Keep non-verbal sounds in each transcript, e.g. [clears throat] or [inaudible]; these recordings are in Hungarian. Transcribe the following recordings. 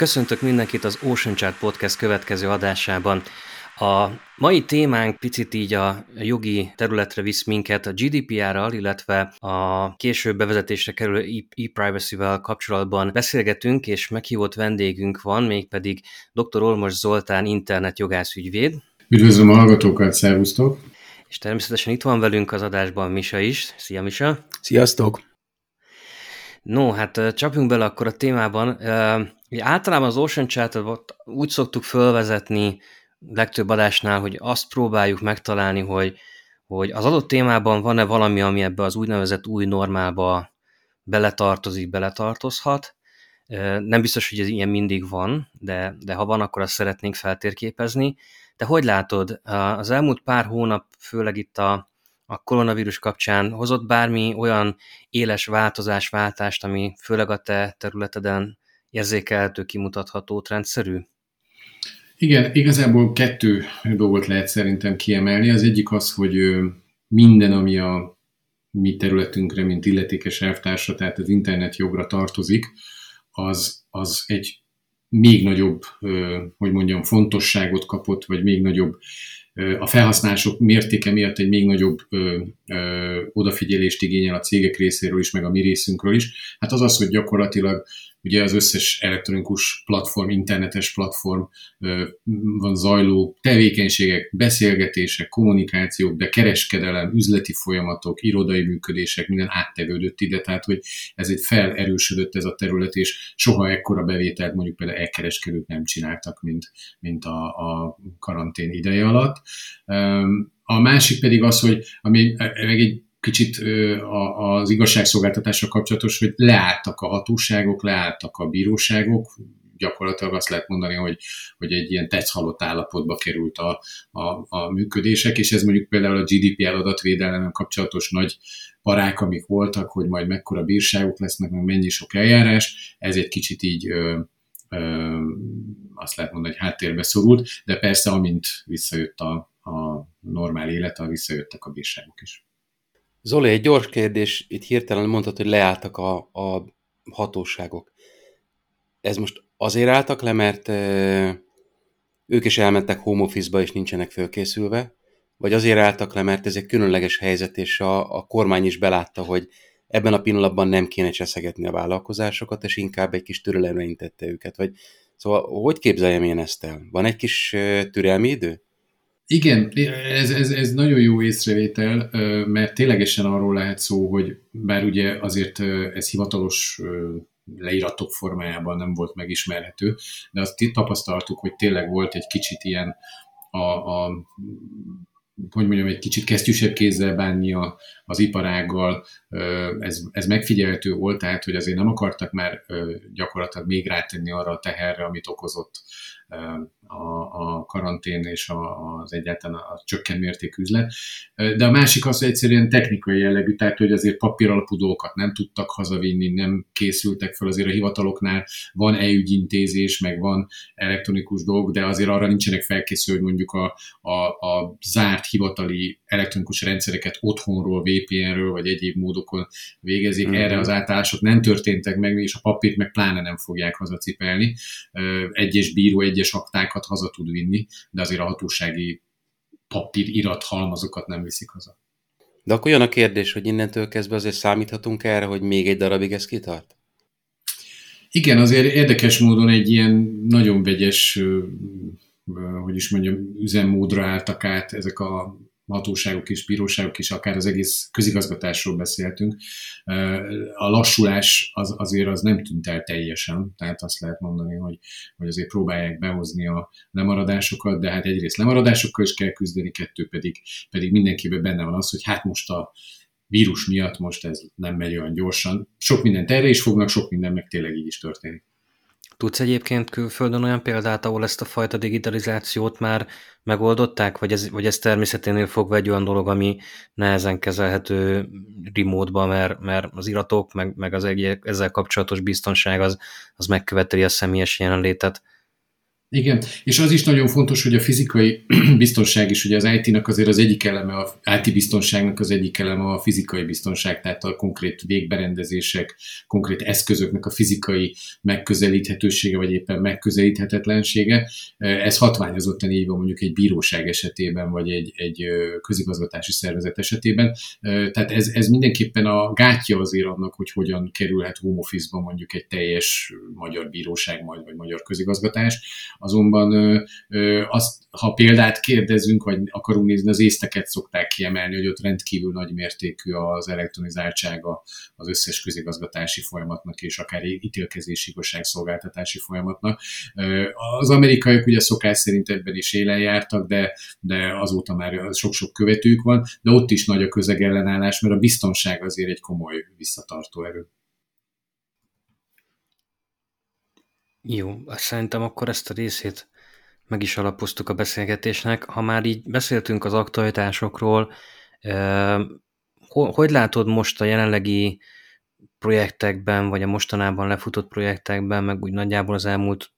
Köszöntök mindenkit az Ocean Chart Podcast következő adásában. A mai témánk picit így a jogi területre visz minket a GDPR-ral, illetve a később bevezetésre kerülő e-privacy-vel kapcsolatban beszélgetünk, és meghívott vendégünk van, mégpedig dr. Olmos Zoltán internetjogász ügyvéd. Üdvözlöm a hallgatókat, szervusztok! És természetesen itt van velünk az adásban Misa is. Szia Misa! Sziasztok! No, hát csapjunk bele akkor a témában. Ugye általában az Ocean chat úgy szoktuk fölvezetni legtöbb adásnál, hogy azt próbáljuk megtalálni, hogy, hogy az adott témában van-e valami, ami ebbe az úgynevezett új normálba beletartozik, beletartozhat. Nem biztos, hogy ez ilyen mindig van, de, de ha van, akkor azt szeretnénk feltérképezni. De hogy látod, az elmúlt pár hónap, főleg itt a, a koronavírus kapcsán hozott bármi olyan éles változás, váltást, ami főleg a te területeden érzékelhető, kimutatható, trendszerű? Igen, igazából kettő dolgot lehet szerintem kiemelni. Az egyik az, hogy minden, ami a mi területünkre, mint illetékes elvtársa, tehát az internetjogra tartozik, az, az egy még nagyobb, hogy mondjam, fontosságot kapott, vagy még nagyobb a felhasználások mértéke miatt egy még nagyobb ö, ö, odafigyelést igényel a cégek részéről is, meg a mi részünkről is. Hát az az, hogy gyakorlatilag ugye az összes elektronikus platform, internetes platform van zajló tevékenységek, beszélgetések, kommunikációk, de kereskedelem, üzleti folyamatok, irodai működések, minden áttevődött ide, tehát hogy ez egy felerősödött ez a terület, és soha ekkora bevételt mondjuk például elkereskedők nem csináltak, mint, mint a, a karantén ideje alatt. A másik pedig az, hogy ami meg egy kicsit az igazságszolgáltatásra kapcsolatos, hogy leálltak a hatóságok, leálltak a bíróságok, gyakorlatilag azt lehet mondani, hogy, hogy egy ilyen tetszhalott állapotba került a, a, a működések, és ez mondjuk például a GDPR adatvédelemmel kapcsolatos nagy parák, amik voltak, hogy majd mekkora bírságok lesznek, meg mennyi sok eljárás, ez egy kicsit így ö, ö, azt lehet mondani, hogy háttérbe szorult, de persze amint visszajött a, a normál élet, visszajöttek a bírságok is. Zoli, egy gyors kérdés, itt hirtelen mondtad, hogy leálltak a, a hatóságok. Ez most azért álltak le, mert ők is elmentek home office-ba és nincsenek fölkészülve, vagy azért álltak le, mert ez egy különleges helyzet, és a, a kormány is belátta, hogy ebben a pillanatban nem kéne cseszegetni a vállalkozásokat, és inkább egy kis türelemre intette őket. Vagy, szóval hogy képzeljem én ezt el? Van egy kis türelmi idő? Igen, ez, ez, ez nagyon jó észrevétel, mert ténylegesen arról lehet szó, hogy bár ugye azért ez hivatalos leíratok formájában nem volt megismerhető, de azt tapasztaltuk, hogy tényleg volt egy kicsit ilyen a, a hogy mondjam, egy kicsit kesztyűsebb kézzel bánni a, az iparággal, ez, ez megfigyelhető volt, tehát hogy azért nem akartak már gyakorlatilag még rátenni arra a teherre, amit okozott a, a karantén és a, az egyáltalán a csökkent mértékű üzlet. De a másik az, egyszerűen technikai jellegű, tehát hogy azért papíralapú dolgokat nem tudtak hazavinni, nem készültek fel, azért a hivataloknál van e-ügyintézés, meg van elektronikus dolg, de azért arra nincsenek felkészülve, hogy mondjuk a, a, a zárt hivatali elektronikus rendszereket otthonról, VPN-ről vagy egyéb módokon végezik. Mm-hmm. Erre az átállások nem történtek meg, és a papírt meg pláne nem fogják hazacipelni. Egyes bíró egyes aktákat haza tud vinni, de azért a hatósági papír irat halmazokat nem viszik haza. De akkor jön a kérdés, hogy innentől kezdve azért számíthatunk erre, hogy még egy darabig ez kitart? Igen, azért érdekes módon egy ilyen nagyon vegyes, hogy is mondjam, üzemmódra álltak át ezek a hatóságok és bíróságok is, akár az egész közigazgatásról beszéltünk. A lassulás az, azért az nem tűnt el teljesen, tehát azt lehet mondani, hogy, hogy azért próbálják behozni a lemaradásokat, de hát egyrészt lemaradásokkal is kell küzdeni, kettő pedig, pedig mindenkiben benne van az, hogy hát most a vírus miatt most ez nem megy olyan gyorsan. Sok mindent erre is fognak, sok minden meg tényleg így is történik. Tudsz egyébként külföldön olyan példát, ahol ezt a fajta digitalizációt már megoldották, vagy ez, vagy ez természeténél fogva egy olyan dolog, ami nehezen kezelhető remote mert, mert az iratok, meg, meg az egy, ezzel kapcsolatos biztonság az, az megköveteli a személyes jelenlétet? Igen, és az is nagyon fontos, hogy a fizikai [clears throat] biztonság is, ugye az IT-nak azért az egyik eleme, a IT biztonságnak az egyik eleme a fizikai biztonság, tehát a konkrét végberendezések, konkrét eszközöknek a fizikai megközelíthetősége, vagy éppen megközelíthetetlensége. Ez hatványozottan így van mondjuk egy bíróság esetében, vagy egy, egy közigazgatási szervezet esetében. Tehát ez, ez mindenképpen a gátja azért annak, hogy hogyan kerülhet home mondjuk egy teljes magyar bíróság majd, vagy magyar közigazgatás Azonban azt, ha példát kérdezünk, vagy akarunk nézni, az észteket szokták kiemelni, hogy ott rendkívül nagy mértékű az elektronizáltsága az összes közigazgatási folyamatnak, és akár ítélkezési igazságszolgáltatási folyamatnak. Az amerikaiak ugye szokás szerint ebben is élen jártak, de, de azóta már sok-sok követők van, de ott is nagy a közegellenállás, mert a biztonság azért egy komoly visszatartó erő. Jó, szerintem akkor ezt a részét meg is alapoztuk a beszélgetésnek. Ha már így beszéltünk az aktualitásokról, hogy látod most a jelenlegi projektekben, vagy a mostanában lefutott projektekben, meg úgy nagyjából az elmúlt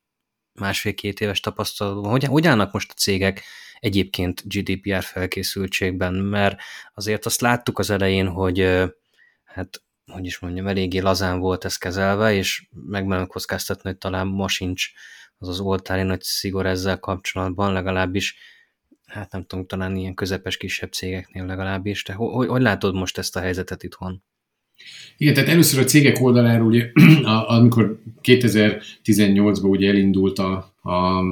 másfél-két éves tapasztalatban, hogy, hogy állnak most a cégek egyébként GDPR felkészültségben, mert azért azt láttuk az elején, hogy hát hogy is mondjam, eléggé lazán volt ez kezelve, és megmerem kockáztatni, hogy talán ma sincs az az oltári nagy szigor ezzel kapcsolatban, legalábbis, hát nem tudom, talán ilyen közepes kisebb cégeknél legalábbis. Te hogy, hogy látod most ezt a helyzetet itthon? Igen, tehát először a cégek oldaláról, ugye, [clears throat] amikor 2018-ban ugye elindult a, a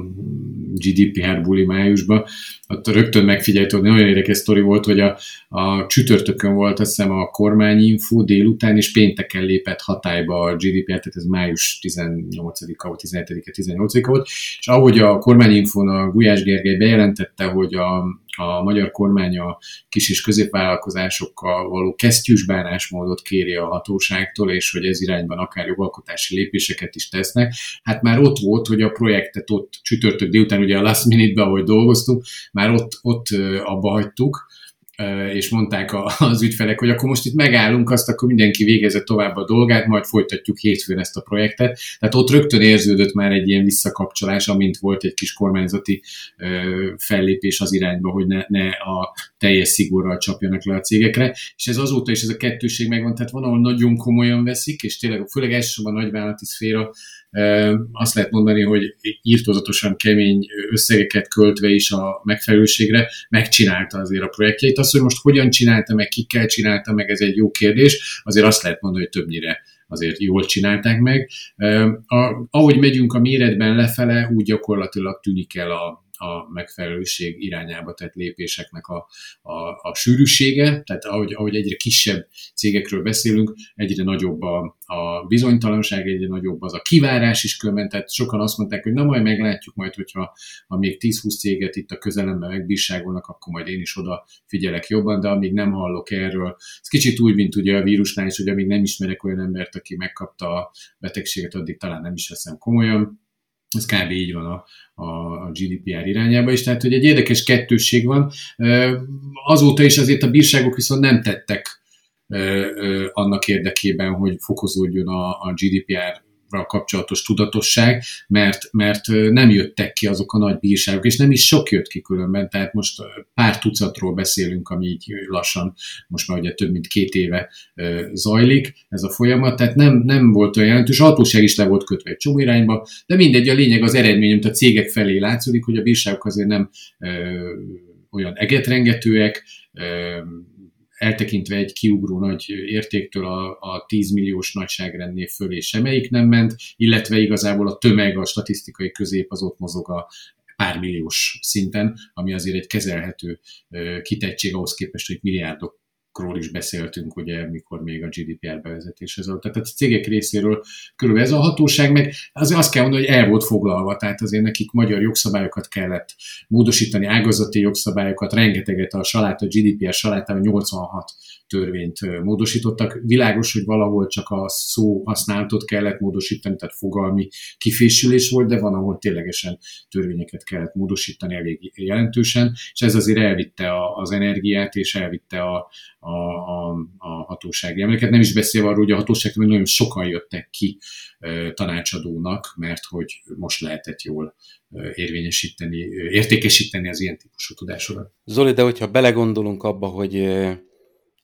GDPR buli májusban, ott rögtön megfigyelt, hogy nagyon érdekes sztori volt, hogy a, a csütörtökön volt azt hiszem a kormányinfo délután, és pénteken lépett hatályba a GDPR, tehát ez május 18-a vagy 17-e, 18-a volt, és ahogy a kormányinfon a Gulyás Gergely bejelentette, hogy a, a magyar kormány a kis és középvállalkozásokkal való kesztyűs bánásmódot kéri a hatóságtól, és hogy ez irányban akár jogalkotási lépéseket is tesznek. Hát már ott volt, hogy a projektet ott csütörtök délután, ugye a last minute-ben, ahogy dolgoztunk, már ott, ott abba hagytuk, és mondták [laughs] az ügyfelek, hogy akkor most itt megállunk, azt akkor mindenki végezze tovább a dolgát, majd folytatjuk hétfőn ezt a projektet. Tehát ott rögtön érződött már egy ilyen visszakapcsolás, amint volt egy kis kormányzati fellépés az irányba, hogy ne, ne a teljes szigorral csapjanak le a cégekre. És ez azóta is ez a kettőség megvan, tehát van, ahol nagyon komolyan veszik, és tényleg főleg elsősorban a nagyvállalati szféra azt lehet mondani, hogy írtózatosan kemény összegeket költve is a megfelelőségre megcsinálta azért a projektjeit. Az, hogy most hogyan csinálta meg, kikkel csinálta meg, ez egy jó kérdés. Azért azt lehet mondani, hogy többnyire azért jól csinálták meg. Ahogy megyünk a méretben lefele, úgy gyakorlatilag tűnik el a, a megfelelőség irányába tett lépéseknek a, a, a sűrűsége, tehát ahogy, ahogy egyre kisebb cégekről beszélünk, egyre nagyobb a, a bizonytalanság, egyre nagyobb az a kivárás is különben, tehát sokan azt mondták, hogy na majd meglátjuk majd, hogyha ha még 10-20 céget itt a közelemben megbírságolnak, akkor majd én is oda figyelek jobban, de amíg nem hallok erről, ez kicsit úgy, mint ugye a vírusnál is, hogy amíg nem ismerek olyan embert, aki megkapta a betegséget, addig talán nem is veszem komolyan, ez kb. így van a, a, GDPR irányába is, tehát hogy egy érdekes kettősség van. Azóta is azért a bírságok viszont nem tettek annak érdekében, hogy fokozódjon a, a GDPR kapcsolatos tudatosság, mert, mert nem jöttek ki azok a nagy bírságok, és nem is sok jött ki különben, tehát most pár tucatról beszélünk, ami így lassan, most már ugye több mint két éve zajlik ez a folyamat, tehát nem, nem volt olyan jelentős, a hatóság is le volt kötve egy csomó irányba, de mindegy, a lényeg az eredmény, amit a cégek felé látszódik, hogy a bírságok azért nem olyan egetrengetőek, eltekintve egy kiugró nagy értéktől a, a 10 milliós nagyságrendnél fölé semmelyik nem ment, illetve igazából a tömeg, a statisztikai közép az ott mozog a pár szinten, ami azért egy kezelhető kitettség ahhoz képest, hogy milliárdok ról is beszéltünk, ugye, mikor még a GDPR bevezetéshez volt. Tehát a cégek részéről körülbelül ez a hatóság, meg azért azt kell mondani, hogy el volt foglalva, tehát azért nekik magyar jogszabályokat kellett módosítani, ágazati jogszabályokat, rengeteget a saláta, a GDPR salátában 86 törvényt módosítottak. Világos, hogy valahol csak a szó használatot kellett módosítani, tehát fogalmi kifésülés volt, de van, ahol ténylegesen törvényeket kellett módosítani elég jelentősen, és ez azért elvitte az energiát, és elvitte a, a, a, a hatósági emléket. Nem is beszélve arról, hogy a hatóság nagyon sokan jöttek ki tanácsadónak, mert hogy most lehetett jól érvényesíteni, értékesíteni az ilyen típusú tudásodat. Zoli, de hogyha belegondolunk abba, hogy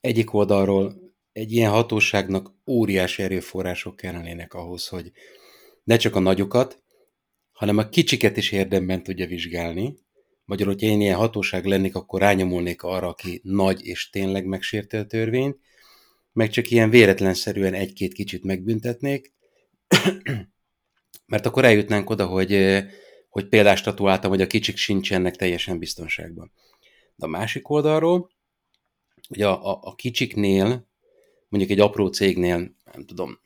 egyik oldalról egy ilyen hatóságnak óriási erőforrások kellenének ahhoz, hogy ne csak a nagyokat, hanem a kicsiket is érdemben tudja vizsgálni. Magyarul, hogyha én ilyen hatóság lennék, akkor rányomulnék arra, aki nagy és tényleg megsérti a törvényt, meg csak ilyen véletlenszerűen egy-két kicsit megbüntetnék, mert akkor eljutnánk oda, hogy, hogy példást statuáltam, hogy a kicsik sincsenek teljesen biztonságban. De a másik oldalról, hogy a, a, a kicsiknél, mondjuk egy apró cégnél, nem tudom,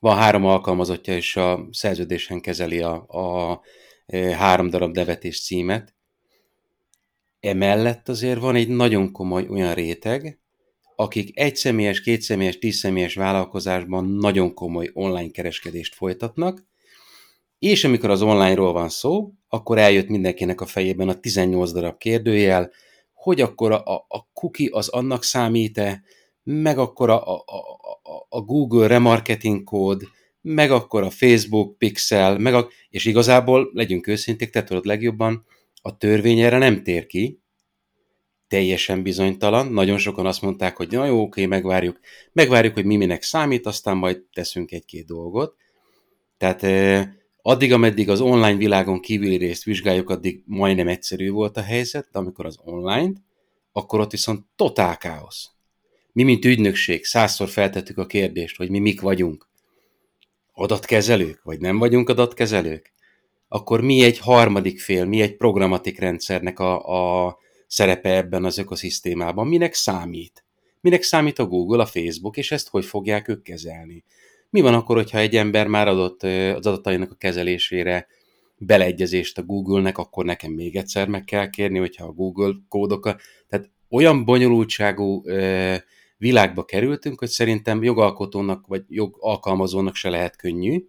van három alkalmazottja, és a szerződésen kezeli a, a három darab nevetés címet. Emellett azért van egy nagyon komoly olyan réteg, akik egy személyes, két személyes, tíz személyes vállalkozásban nagyon komoly online kereskedést folytatnak, és amikor az onlineról van szó, akkor eljött mindenkinek a fejében a 18 darab kérdőjel, hogy akkor a, a cookie az annak számít-e, meg akkor a, a, a, a Google remarketing kód, meg akkor a Facebook pixel, meg a, és igazából, legyünk őszinték, te tudod legjobban, a törvény erre nem tér ki, teljesen bizonytalan, nagyon sokan azt mondták, hogy na jó, oké, megvárjuk, megvárjuk, hogy mi minek számít, aztán majd teszünk egy-két dolgot. Tehát addig, ameddig az online világon kívüli részt vizsgáljuk, addig majdnem egyszerű volt a helyzet, de amikor az online, akkor ott viszont totál káosz. Mi, mint ügynökség, százszor feltettük a kérdést, hogy mi mik vagyunk. Adatkezelők, vagy nem vagyunk adatkezelők? Akkor mi egy harmadik fél, mi egy programatik rendszernek a, a szerepe ebben az ökoszisztémában, minek számít? Minek számít a Google, a Facebook, és ezt hogy fogják ők kezelni? Mi van akkor, hogyha egy ember már adott az adatainak a kezelésére beleegyezést a Google-nek, akkor nekem még egyszer meg kell kérni, hogyha a Google kódokat... Tehát olyan bonyolultságú világba kerültünk, hogy szerintem jogalkotónak vagy jogalkalmazónak se lehet könnyű,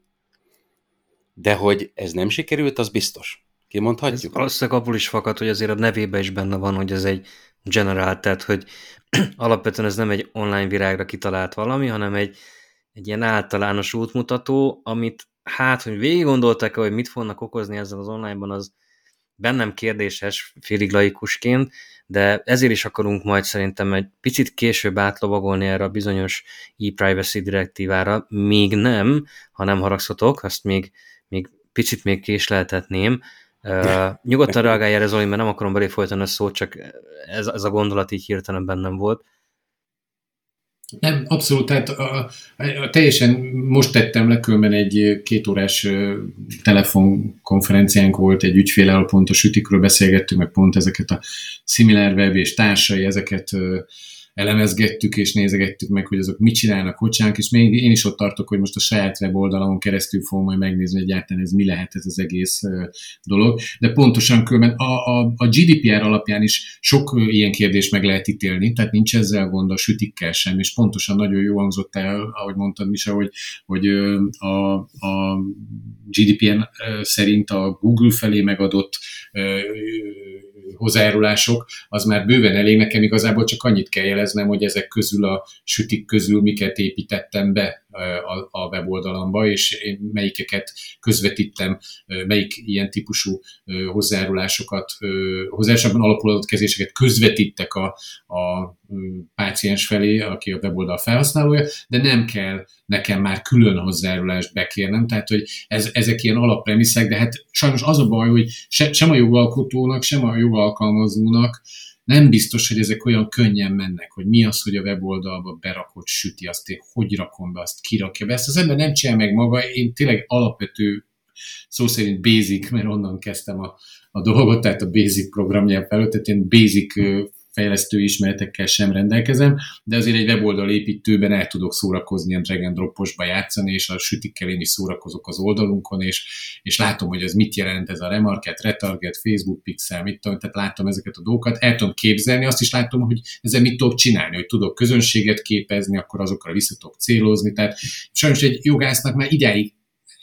de hogy ez nem sikerült, az biztos. Kimondhatjuk? Ez valószínűleg abból is fakad, hogy azért a nevébe is benne van, hogy ez egy general, tehát hogy [clears throat] alapvetően ez nem egy online virágra kitalált valami, hanem egy, egy ilyen általános útmutató, amit hát, hogy végig gondoltak hogy mit fognak okozni ezzel az onlineban, az bennem kérdéses, félig laikusként, de ezért is akarunk majd szerintem egy picit később átlovagolni erre a bizonyos e-privacy direktívára, még nem, ha nem haragszotok, azt még, még picit még késleltetném, Uh, [laughs] nyugodtan reagálj erre, Zoli, mert nem akarom belé folytani a szót, csak ez, ez a gondolat így hirtelen bennem volt. Nem, abszolút, tehát a, a, teljesen most tettem le, különben egy kétórás telefonkonferenciánk volt, egy ügyféle, pont a sütikről beszélgettünk, meg pont ezeket a SimilarWeb és társai, ezeket elemezgettük és nézegettük meg, hogy azok mit csinálnak, hogy csinálnak, és még én is ott tartok, hogy most a saját weboldalamon keresztül fogom majd megnézni, hogy egyáltalán ez mi lehet ez az egész dolog. De pontosan különben a, a, a GDPR alapján is sok ilyen kérdés meg lehet ítélni, tehát nincs ezzel gond a sütikkel sem, és pontosan nagyon jó hangzott el, ahogy mondtad Misa, hogy, hogy a, a GDPR szerint a Google felé megadott hozzájárulások, az már bőven elég. Nekem igazából csak annyit kell jeleznem, hogy ezek közül a sütik közül miket építettem be a, a weboldalamba, és én melyikeket közvetítem, melyik ilyen típusú hozzájárulásokat, hozzájárulásokban alapuló kezéseket közvetítek a, a páciens felé, aki a weboldal felhasználója, de nem kell nekem már külön hozzájárulást bekérnem, tehát hogy ez, ezek ilyen alappremisszek, de hát sajnos az a baj, hogy se, sem a jogalkotónak, sem a jogalkalmazónak nem biztos, hogy ezek olyan könnyen mennek, hogy mi az, hogy a weboldalba berakott süti, azt én hogy rakom be, azt kirakja be. Ezt az ember nem csinál meg maga, én tényleg alapvető szó szerint basic, mert onnan kezdtem a, a dolgot, tehát a basic programnyelv előtt, tehát ilyen basic fejlesztő ismeretekkel sem rendelkezem, de azért egy weboldal építőben el tudok szórakozni, ilyen drag and droposba játszani, és a sütikkel én is szórakozok az oldalunkon, és, és látom, hogy ez mit jelent ez a remarket, retarget, Facebook pixel, mit tudom, tehát látom ezeket a dolgokat, el tudom képzelni, azt is látom, hogy ezzel mit tudok csinálni, hogy tudok közönséget képezni, akkor azokra vissza tudok célozni, tehát sajnos egy jogásznak már ideig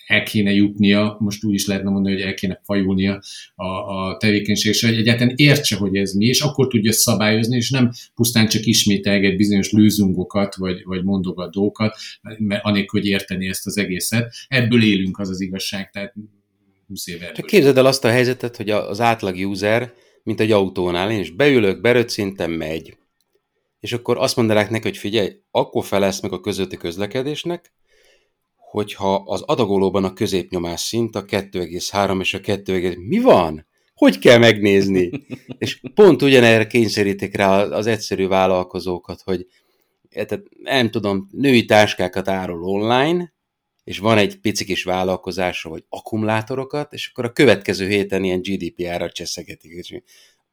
el kéne jutnia, most úgy is lehetne mondani, hogy el kéne fajulnia a, a tevékenység, és hogy egyáltalán értse, hogy ez mi, és akkor tudja szabályozni, és nem pusztán csak ismételget bizonyos lőzungokat, vagy, vagy mondogatókat, anélkül, hogy érteni ezt az egészet. Ebből élünk, az az igazság, tehát 20 éve. Csak képzeld el azt a helyzetet, hogy az átlag user, mint egy autónál, én is beülök, beröcintem, megy. És akkor azt mondanák neki, hogy figyelj, akkor felelsz meg a közötti közlekedésnek, hogyha az adagolóban a középnyomás szint a 2,3 és a 2, mi van? Hogy kell megnézni? [laughs] és pont ugyanerre kényszerítik rá az egyszerű vállalkozókat, hogy e, tehát nem tudom, női táskákat árul online, és van egy pici kis vállalkozása, vagy akkumulátorokat, és akkor a következő héten ilyen GDPR-ra cseszegetik, és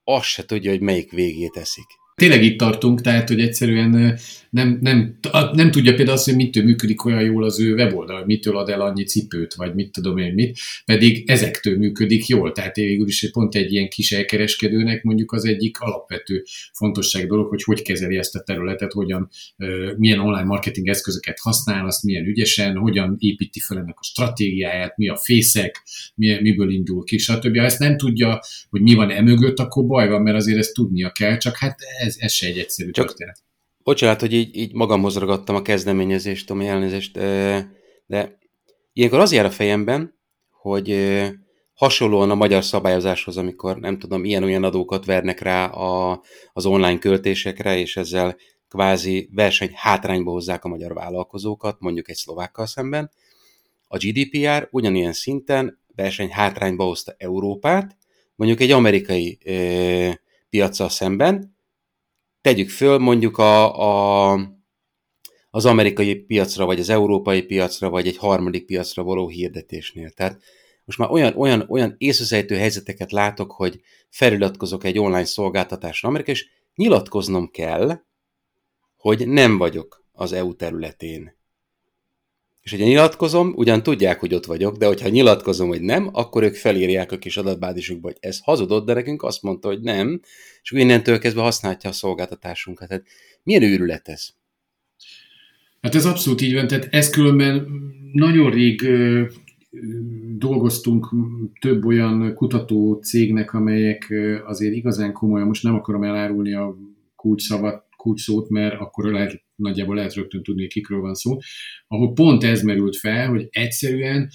azt se tudja, hogy melyik végét eszik tényleg itt tartunk, tehát, hogy egyszerűen nem, nem, nem tudja például azt, hogy mitől működik olyan jól az ő weboldal, mitől ad el annyi cipőt, vagy mit tudom én mit, pedig ezektől működik jól. Tehát végül is pont egy ilyen kis elkereskedőnek mondjuk az egyik alapvető fontosság dolog, hogy hogy kezeli ezt a területet, hogyan, milyen online marketing eszközöket használ, azt milyen ügyesen, hogyan építi fel ennek a stratégiáját, mi a fészek, mi, miből indul ki, stb. Ha ezt nem tudja, hogy mi van emögött, akkor baj van, mert azért ezt tudnia kell, csak hát ez, ez se egy egyszerű Csak történet. Bocsánat, hogy így, így magamhoz ragadtam a kezdeményezést, Tomi, elnézést, de ilyenkor az jár a fejemben, hogy hasonlóan a magyar szabályozáshoz, amikor nem tudom, ilyen-olyan adókat vernek rá a, az online költésekre, és ezzel kvázi verseny hátrányba hozzák a magyar vállalkozókat, mondjuk egy szlovákkal szemben. A GDPR ugyanilyen szinten verseny hátrányba hozta Európát, mondjuk egy amerikai e, piacsal szemben, tegyük föl mondjuk a, a, az amerikai piacra, vagy az európai piacra, vagy egy harmadik piacra való hirdetésnél. Tehát most már olyan, olyan, olyan észrezejtő helyzeteket látok, hogy feliratkozok egy online szolgáltatásra Amerika, és nyilatkoznom kell, hogy nem vagyok az EU területén. És hogyha nyilatkozom, ugyan tudják, hogy ott vagyok, de hogyha nyilatkozom, hogy nem, akkor ők felírják a kis adatbázisukba, hogy ez hazudott, de nekünk azt mondta, hogy nem, és innentől kezdve használhatja a szolgáltatásunkat. Tehát milyen őrület ez? Hát ez abszolút így van, tehát ez különben nagyon rég ö, dolgoztunk több olyan kutató cégnek, amelyek azért igazán komolyan, most nem akarom elárulni a kulcsszavat, kulcsszót, mert akkor lehet, nagyjából lehet rögtön tudni, hogy kikről van szó, ahol pont ez merült fel, hogy egyszerűen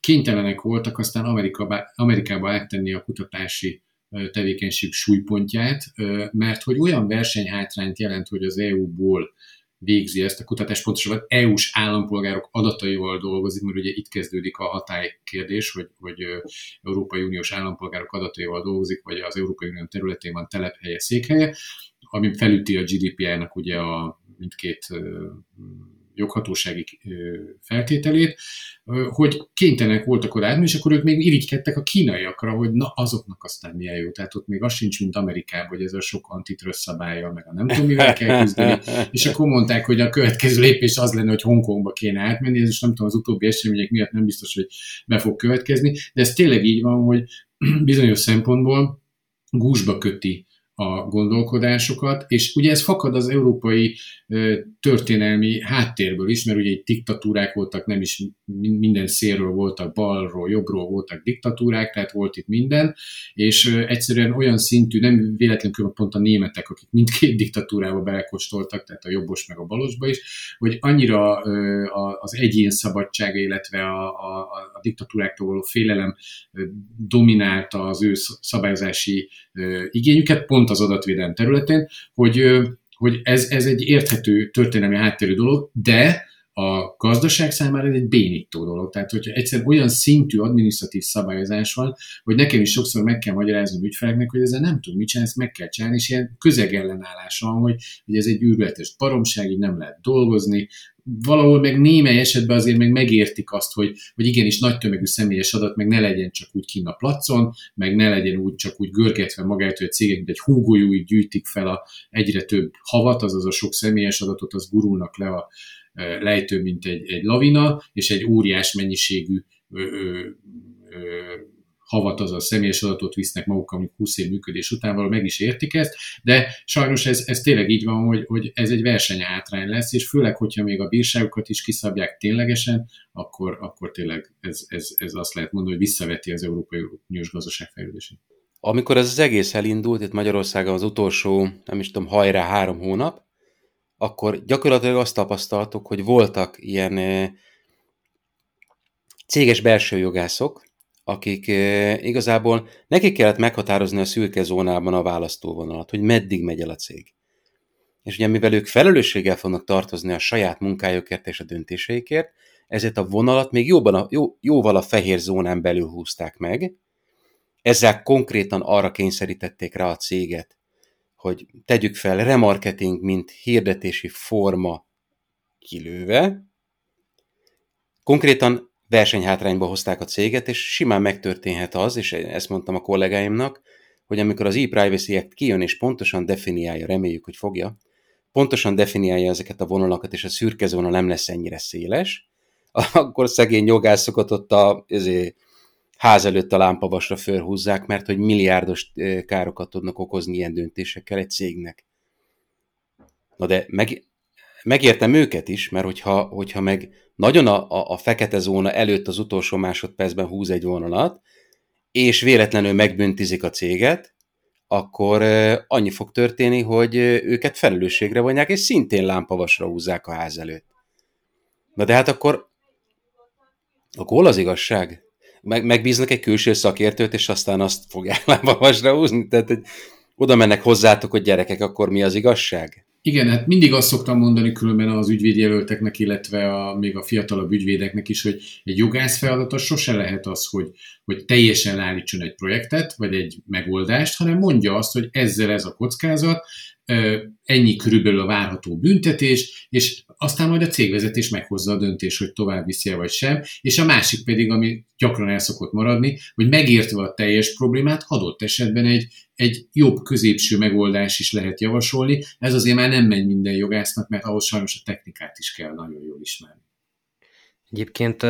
kénytelenek voltak aztán Amerikába, Amerikába áttenni a kutatási tevékenység súlypontját, mert hogy olyan versenyhátrányt jelent, hogy az EU-ból végzi ezt a kutatást, pontosabban EU-s állampolgárok adataival dolgozik, mert ugye itt kezdődik a hatály kérdés, hogy, hogy Európai Uniós állampolgárok adataival dolgozik, vagy az Európai Unió területén van telephelye, székhelye, ami felüti a GDPR-nak ugye a mindkét joghatósági feltételét, hogy kénytelenek voltak oda és akkor ők még irigykedtek a kínaiakra, hogy na azoknak aztán milyen jó. Tehát ott még az sincs, mint Amerikában, hogy ez a sok antitrust szabálya, meg a nem tudom, mivel kell küzdeni. És akkor mondták, hogy a következő lépés az lenne, hogy Hongkongba kéne átmenni, ez is nem tudom, az utóbbi események miatt nem biztos, hogy be fog következni, de ez tényleg így van, hogy [clears throat] bizonyos szempontból gúzsba köti a gondolkodásokat, és ugye ez fakad az európai történelmi háttérből is, mert ugye itt diktatúrák voltak, nem is minden szélről voltak, balról, jobbról voltak diktatúrák, tehát volt itt minden, és egyszerűen olyan szintű, nem véletlenül pont a németek, akik mindkét diktatúrába belekóstoltak, tehát a jobbos meg a balosba is, hogy annyira az egyén szabadsága, illetve a, a, a diktatúráktól való félelem dominálta az ő szabályozási igényüket, pont az adatvédelem területén, hogy hogy ez, ez egy érthető történelmi háttérű dolog, de a gazdaság számára ez egy bénító dolog. Tehát, hogyha egyszer olyan szintű adminisztratív szabályozás van, hogy nekem is sokszor meg kell magyaráznom ügyfeleknek, hogy ezzel nem tud mit csinálni, ezt meg kell csinálni, és ilyen közegellenállás van, hogy, hogy ez egy űrletes baromság, így nem lehet dolgozni, valahol meg némely esetben azért meg megértik azt, hogy, hogy igenis nagy tömegű személyes adat meg ne legyen csak úgy kinn a placon, meg ne legyen úgy csak úgy görgetve magát, hogy a cégek, mint egy húgolyúig gyűjtik fel a egyre több havat, azaz a sok személyes adatot, az gurulnak le a lejtő, mint egy, egy lavina, és egy óriás mennyiségű ö, ö, ö, havat, az a személyes adatot visznek magukkal, amik 20 év működés után való meg is értik ezt, de sajnos ez, ez tényleg így van, hogy, hogy ez egy versenyátrány lesz, és főleg, hogyha még a bírságokat is kiszabják ténylegesen, akkor, akkor tényleg ez, ez, ez azt lehet mondani, hogy visszaveti az Európai Uniós gazdaság fejlődését. Amikor ez az egész elindult, itt Magyarországon az utolsó, nem is tudom, hajrá három hónap, akkor gyakorlatilag azt tapasztaltuk, hogy voltak ilyen céges belső jogászok, akik igazából nekik kellett meghatározni a szürke zónában a választóvonalat, hogy meddig megy el a cég. És ugye mivel ők felelősséggel fognak tartozni a saját munkájukért és a döntéseikért, ezért a vonalat még jóban a, jó, jóval a fehér zónán belül húzták meg, ezzel konkrétan arra kényszerítették rá a céget, hogy tegyük fel remarketing, mint hirdetési forma kilőve, konkrétan versenyhátrányba hozták a céget, és simán megtörténhet az, és ezt mondtam a kollégáimnak, hogy amikor az e-privacy act kijön és pontosan definiálja, reméljük, hogy fogja, pontosan definiálja ezeket a vonalakat, és a szürke zóna nem lesz ennyire széles, [laughs] akkor szegény jogászokat ott a ezért, ház előtt a lámpavasra fölhúzzák, mert hogy milliárdos károkat tudnak okozni ilyen döntésekkel egy cégnek. Na de meg, megértem őket is, mert hogyha, hogyha meg nagyon a, a, a fekete zóna előtt az utolsó másodpercben húz egy vonalat, és véletlenül megbüntizik a céget, akkor annyi fog történni, hogy őket felelősségre vonják, és szintén lámpavasra húzzák a ház előtt. Na de hát akkor, akkor az igazság? Meg, megbíznak egy külső szakértőt, és aztán azt fogják [laughs] lámpavasra húzni? Tehát, hogy oda mennek hozzátok, hogy gyerekek, akkor mi az igazság? Igen, hát mindig azt szoktam mondani különben az ügyvédjelölteknek, illetve a, még a fiatalabb ügyvédeknek is, hogy egy jogász feladata sose lehet az, hogy, hogy teljesen állítson egy projektet, vagy egy megoldást, hanem mondja azt, hogy ezzel ez a kockázat, ennyi körülbelül a várható büntetés, és aztán majd a cégvezetés meghozza a döntés, hogy tovább viszi vagy sem, és a másik pedig, ami gyakran el szokott maradni, hogy megértve a teljes problémát, adott esetben egy, egy jobb középső megoldás is lehet javasolni. Ez azért már nem megy minden jogásznak, mert ahhoz sajnos a technikát is kell nagyon jól ismerni. Egyébként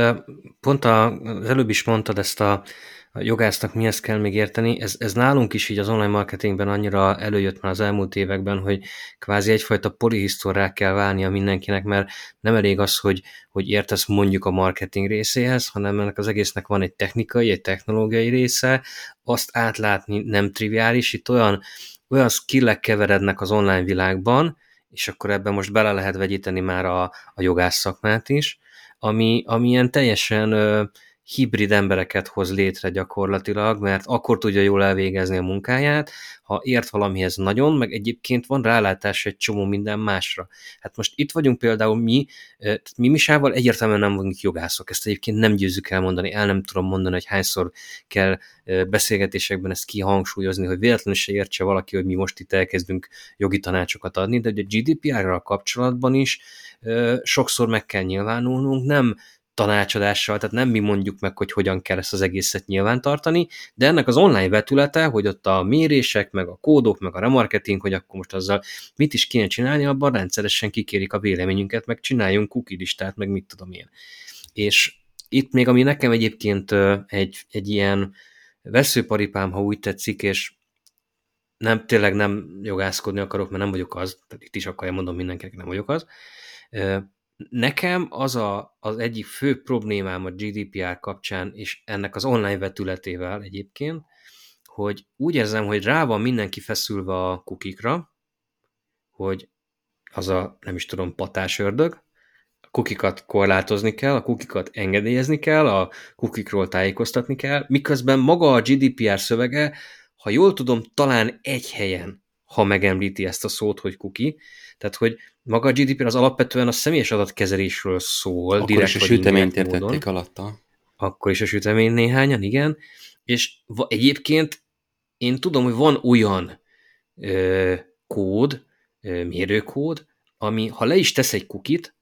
pont az előbb is mondtad ezt a a jogásznak mi ezt kell még érteni. Ez, ez nálunk is így az online marketingben annyira előjött már az elmúlt években, hogy kvázi egyfajta polihisztorrá kell válnia mindenkinek, mert nem elég az, hogy, hogy értesz mondjuk a marketing részéhez, hanem ennek az egésznek van egy technikai, egy technológiai része, azt átlátni nem triviális, itt olyan, olyan skillek keverednek az online világban, és akkor ebben most bele lehet vegyíteni már a, a jogász szakmát is, ami, ami ilyen teljesen hibrid embereket hoz létre gyakorlatilag, mert akkor tudja jól elvégezni a munkáját, ha ért valamihez nagyon, meg egyébként van rálátás egy csomó minden másra. Hát most itt vagyunk például mi, mi Misával egyértelműen nem vagyunk jogászok, ezt egyébként nem győzzük elmondani, el nem tudom mondani, hogy hányszor kell beszélgetésekben ezt kihangsúlyozni, hogy véletlenül se értse valaki, hogy mi most itt elkezdünk jogi tanácsokat adni, de a GDPR-ral kapcsolatban is sokszor meg kell nyilvánulnunk, nem tanácsadással, tehát nem mi mondjuk meg, hogy hogyan kell ezt az egészet nyilvántartani, de ennek az online vetülete, hogy ott a mérések, meg a kódok, meg a remarketing, hogy akkor most azzal mit is kéne csinálni, abban rendszeresen kikérik a véleményünket, meg csináljunk cookie listát, meg mit tudom én. És itt még, ami nekem egyébként egy, egy ilyen veszőparipám, ha úgy tetszik, és nem, tényleg nem jogászkodni akarok, mert nem vagyok az, tehát itt is akarja mondom mindenkinek, nem vagyok az, Nekem az a, az egyik fő problémám a GDPR kapcsán, és ennek az online vetületével egyébként, hogy úgy érzem, hogy rá van mindenki feszülve a kukikra, hogy az a, nem is tudom, patás ördög, a kukikat korlátozni kell, a kukikat engedélyezni kell, a kukikról tájékoztatni kell, miközben maga a GDPR szövege, ha jól tudom, talán egy helyen, ha megemlíti ezt a szót, hogy kuki, tehát hogy maga a GDPR az alapvetően a személyes adatkezelésről szól. Akkor direkt, is a süteményt értették alatta. Akkor is a sütemény néhányan, igen. És egyébként én tudom, hogy van olyan ö, kód, ö, mérőkód, ami ha le is tesz egy kukit,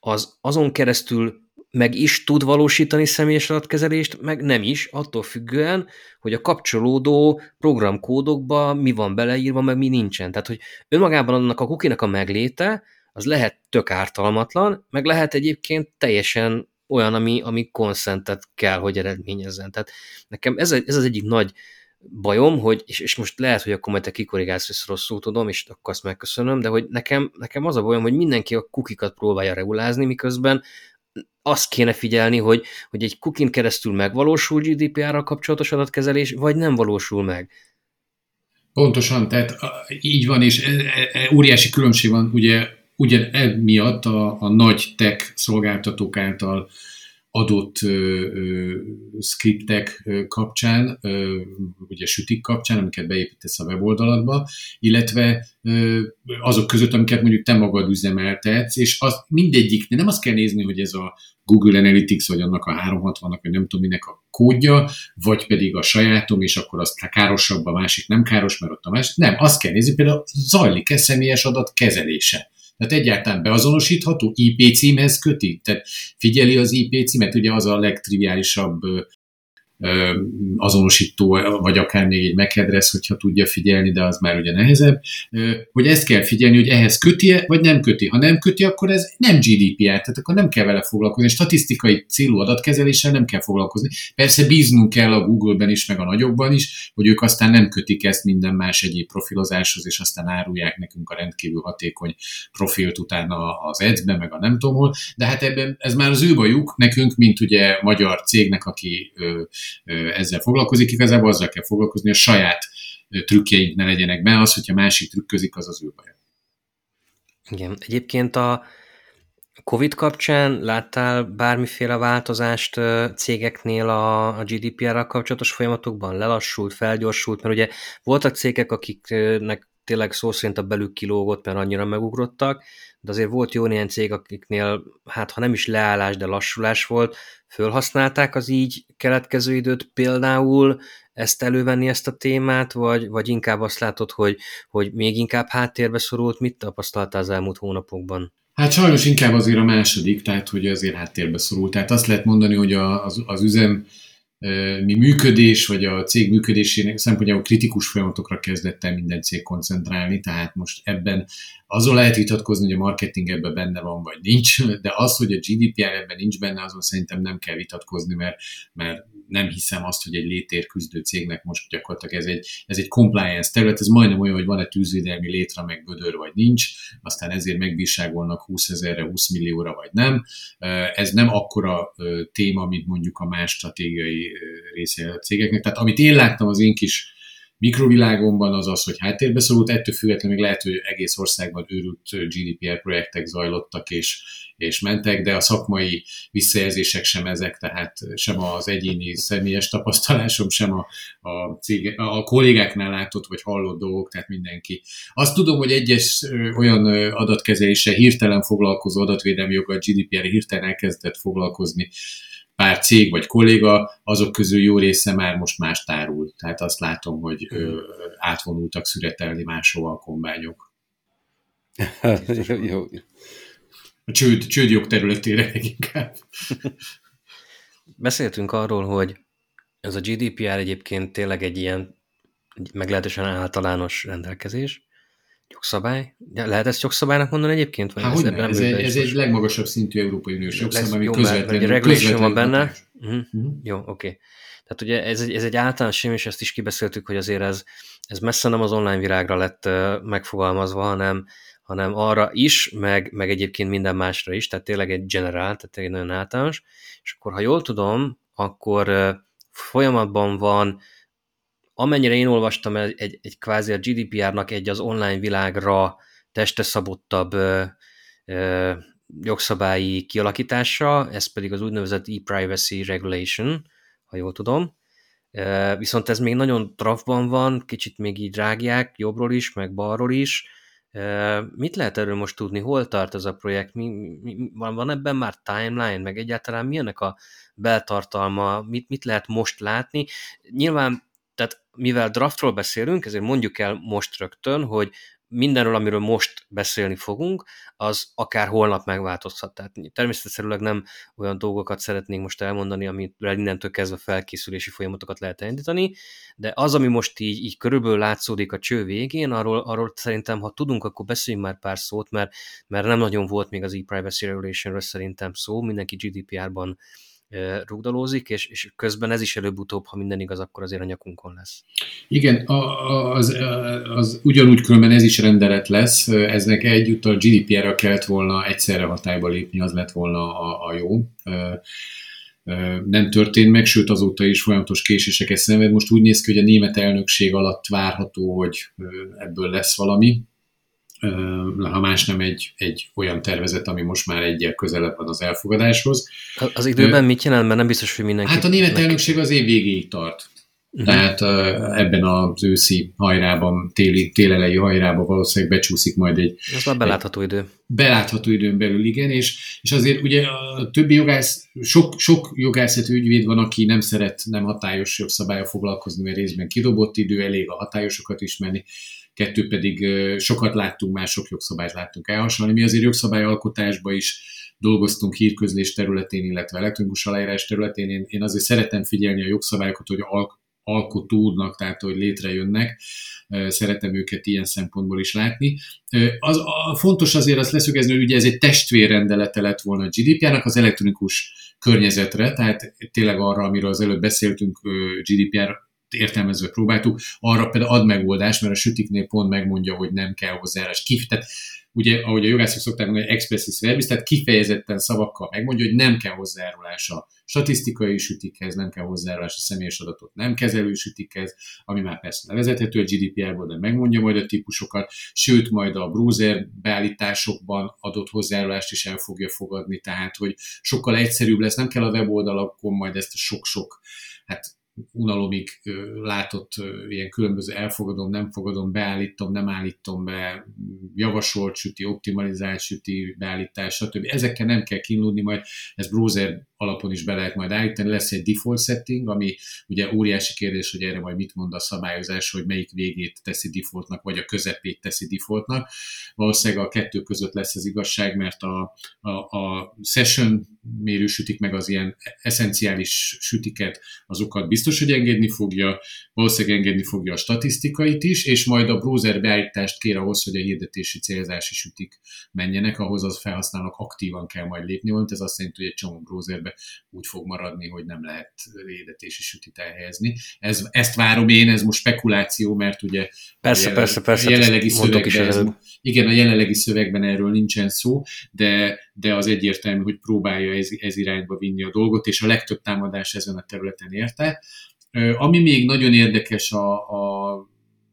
az azon keresztül meg is tud valósítani személyes adatkezelést, meg nem is, attól függően, hogy a kapcsolódó programkódokba mi van beleírva, meg mi nincsen. Tehát, hogy önmagában annak a kukinak a megléte, az lehet tök ártalmatlan, meg lehet egyébként teljesen olyan, ami, ami konszentet kell, hogy eredményezzen. Tehát nekem ez, ez az egyik nagy bajom, hogy, és, és most lehet, hogy akkor majd te kikorrigálsz, hogy rosszul tudom, és akkor azt megköszönöm, de hogy nekem, nekem az a bajom, hogy mindenki a kukikat próbálja regulázni, miközben azt kéne figyelni, hogy, hogy egy kukin keresztül megvalósul GDPR-ral kapcsolatos adatkezelés, vagy nem valósul meg. Pontosan, tehát így van, és e, e, e, óriási különbség van ugye ugyan emiatt a, a nagy tech szolgáltatók által adott ö, skriptek kapcsán, ö, ugye sütik kapcsán, amiket beépítesz a weboldalatba, illetve azok között, amiket mondjuk te magad üzemeltetsz, és az mindegyik, nem azt kell nézni, hogy ez a Google Analytics, vagy annak a 360-nak, vagy nem tudom minek a kódja, vagy pedig a sajátom, és akkor az károsabb, a másik nem káros, mert ott a másik. Nem, azt kell nézni, például zajlik-e személyes adat kezelése. Tehát egyáltalán beazonosítható, IP címhez köti? Tehát figyeli az IP címet, ugye az a legtriviálisabb azonosító, vagy akár még egy address, hogyha tudja figyelni, de az már ugye nehezebb, hogy ezt kell figyelni, hogy ehhez köti vagy nem köti. Ha nem köti, akkor ez nem GDPR, tehát akkor nem kell vele foglalkozni. Statisztikai célú adatkezeléssel nem kell foglalkozni. Persze bíznunk kell a Google-ben is, meg a nagyokban is, hogy ők aztán nem kötik ezt minden más egyéb profilozáshoz, és aztán árulják nekünk a rendkívül hatékony profilt utána az edzbe, meg a nem tudom hol. De hát ebben ez már az ő bajuk, nekünk, mint ugye magyar cégnek, aki ezzel foglalkozik, igazából azzal kell foglalkozni, a saját trükkjeink ne legyenek be, az, hogyha másik trükközik, az az ő baj. Igen, egyébként a COVID kapcsán láttál bármiféle változást cégeknél a, a GDPR-ral kapcsolatos folyamatokban? Lelassult, felgyorsult? Mert ugye voltak cégek, akiknek tényleg szó szerint a belük kilógott, mert annyira megugrottak, de azért volt jó néhány cég, akiknél, hát ha nem is leállás, de lassulás volt, fölhasználták az így keletkező időt például ezt elővenni ezt a témát, vagy, vagy inkább azt látod, hogy, hogy még inkább háttérbe szorult, mit tapasztaltál az elmúlt hónapokban? Hát sajnos inkább azért a második, tehát hogy azért háttérbe szorult. Tehát azt lehet mondani, hogy az, az üzem mi működés, vagy a cég működésének szempontjából kritikus folyamatokra kezdett el minden cég koncentrálni, tehát most ebben azon lehet vitatkozni, hogy a marketing ebben benne van, vagy nincs, de az, hogy a GDPR ebben nincs benne, azon szerintem nem kell vitatkozni, mert, mert nem hiszem azt, hogy egy létér cégnek most gyakorlatilag ez egy, ez egy compliance terület, ez majdnem olyan, hogy van-e tűzvédelmi létre, meg bödör, vagy nincs, aztán ezért megbírságolnak 20 ezerre, 20 millióra, vagy nem. Ez nem akkora téma, mint mondjuk a más stratégiai része a cégeknek. Tehát amit én láttam az én kis mikrovilágomban az az, hogy háttérbe szorult, ettől függetlenül még lehet, hogy egész országban őrült GDPR projektek zajlottak és, és mentek, de a szakmai visszajelzések sem ezek, tehát sem az egyéni személyes tapasztalásom, sem a, a, cég, a kollégáknál látott vagy hallott dolgok, tehát mindenki. Azt tudom, hogy egyes olyan adatkezelése hirtelen foglalkozó adatvédelmi joggal GDPR hirtelen elkezdett foglalkozni pár cég vagy kolléga, azok közül jó része már most más tárul. Tehát azt látom, hogy ö, átvonultak szüretelni máshova a kombányok. [laughs] jó. A csőd, csődjog területére leginkább. Beszéltünk arról, hogy ez a GDPR egyébként tényleg egy ilyen meglehetősen általános rendelkezés, Jogszabály? Lehet ezt jogszabálynak mondani egyébként? Vagy Há, ez, ez, egy, ez egy legmagasabb szintű Európai Uniós jogszabály, ami közvetlenül, közvetlenül van benne. Uh-huh. Uh-huh. Jó, oké. Okay. Tehát ugye ez egy, ez egy általános sem, és ezt is kibeszéltük, hogy azért ez, ez messze nem az online világra lett megfogalmazva, hanem, hanem arra is, meg, meg egyébként minden másra is, tehát tényleg egy generál, tehát egy nagyon általános, és akkor ha jól tudom, akkor folyamatban van amennyire én olvastam, egy, egy, kvázi a GDPR-nak egy az online világra testeszabottabb ö, ö, jogszabályi kialakítása, ez pedig az úgynevezett e-privacy regulation, ha jól tudom. Ö, viszont ez még nagyon trafban van, kicsit még így rágják, jobbról is, meg balról is. Ö, mit lehet erről most tudni? Hol tart ez a projekt? Mi, mi, van, van ebben már timeline, meg egyáltalán milyenek a beltartalma? Mit, mit lehet most látni? Nyilván mivel draftról beszélünk, ezért mondjuk el most rögtön, hogy mindenről, amiről most beszélni fogunk, az akár holnap megváltozhat. Tehát természetesen nem olyan dolgokat szeretnénk most elmondani, amivel innentől kezdve felkészülési folyamatokat lehet elindítani, de az, ami most így, így körülbelül látszódik a cső végén, arról, arról szerintem, ha tudunk, akkor beszéljünk már pár szót, mert, mert nem nagyon volt még az e-privacy regulationről szerintem szó, mindenki GDPR-ban rugdalózik, és, és közben ez is előbb-utóbb, ha minden igaz, akkor azért a nyakunkon lesz. Igen, az, az ugyanúgy különben ez is rendelet lesz, eznek együtt a GDPR-ra kellett volna egyszerre hatályba lépni, az lett volna a, a jó. Nem történt meg, sőt azóta is folyamatos késéseket szenved. Most úgy néz ki, hogy a német elnökség alatt várható, hogy ebből lesz valami, ha más nem egy, egy olyan tervezet, ami most már egyel közelebb van az elfogadáshoz. Az időben mit jelent, mert nem biztos, hogy mindenki... Hát a német elnökség az év végéig tart. Uh-huh. Tehát ebben az őszi hajrában, téli, télelei hajrában valószínűleg becsúszik majd egy... Ez már belátható egy, idő. Belátható időn belül, igen, és, és azért ugye a többi jogász, sok, sok jogászati ügyvéd van, aki nem szeret nem hatályos jogszabálya foglalkozni, mert részben kidobott idő, elég a hatályosokat ismerni kettő pedig sokat láttunk, már sok jogszabályt láttunk elhasonlani. Mi azért jogszabályalkotásban is dolgoztunk hírközlés területén, illetve elektronikus aláírás területén. Én, én azért szeretem figyelni a jogszabályokat, hogy al- alkotódnak, tehát hogy létrejönnek. Szeretem őket ilyen szempontból is látni. Az, a, fontos azért azt leszögezni, hogy ugye ez egy testvérrendelete lett volna a GDPR-nak az elektronikus környezetre, tehát tényleg arra, amiről az előbb beszéltünk, GDPR értelmezve próbáltuk, arra például ad megoldást, mert a sütiknél pont megmondja, hogy nem kell hozzájárás. Kif, tehát ugye, ahogy a jogászok szokták mondani, expressis verbis, tehát kifejezetten szavakkal megmondja, hogy nem kell hozzájárulás a statisztikai sütikhez, nem kell hozzájárulás a személyes adatot nem kezelő sütikhez, ami már persze nevezethető a GDPR-ból, de megmondja majd a típusokat, sőt, majd a browser beállításokban adott hozzájárulást is el fogja fogadni, tehát, hogy sokkal egyszerűbb lesz, nem kell a weboldalakon majd ezt sok-sok hát unalomig látott ilyen különböző elfogadom, nem fogadom, beállítom, nem állítom be, javasolt süti, optimalizált süti, beállítás, stb. Ezekkel nem kell kínlódni, majd ez browser alapon is be lehet majd állítani. Lesz egy default setting, ami ugye óriási kérdés, hogy erre majd mit mond a szabályozás, hogy melyik végét teszi defaultnak, vagy a közepét teszi defaultnak. Valószínűleg a kettő között lesz az igazság, mert a, a, a session mérő sütik meg az ilyen eszenciális sütiket, azokat biztos, hogy engedni fogja, valószínűleg engedni fogja a statisztikait is, és majd a browser beállítást kér ahhoz, hogy a hirdetési célzási sütik menjenek, ahhoz az felhasználók aktívan kell majd lépni, ez azt jelenti, hogy egy csomó browserbe úgy fog maradni, hogy nem lehet édetési sütit elhelyezni. Ez, ezt várom én, ez most spekuláció, mert ugye persze, a, persze, persze, a jelenlegi szövegben, ez, igen, a jelenlegi szövegben erről nincsen szó, de, de az egyértelmű, hogy próbálja ez, ez irányba vinni a dolgot, és a legtöbb támadás ezen a területen érte. Ami még nagyon érdekes a, a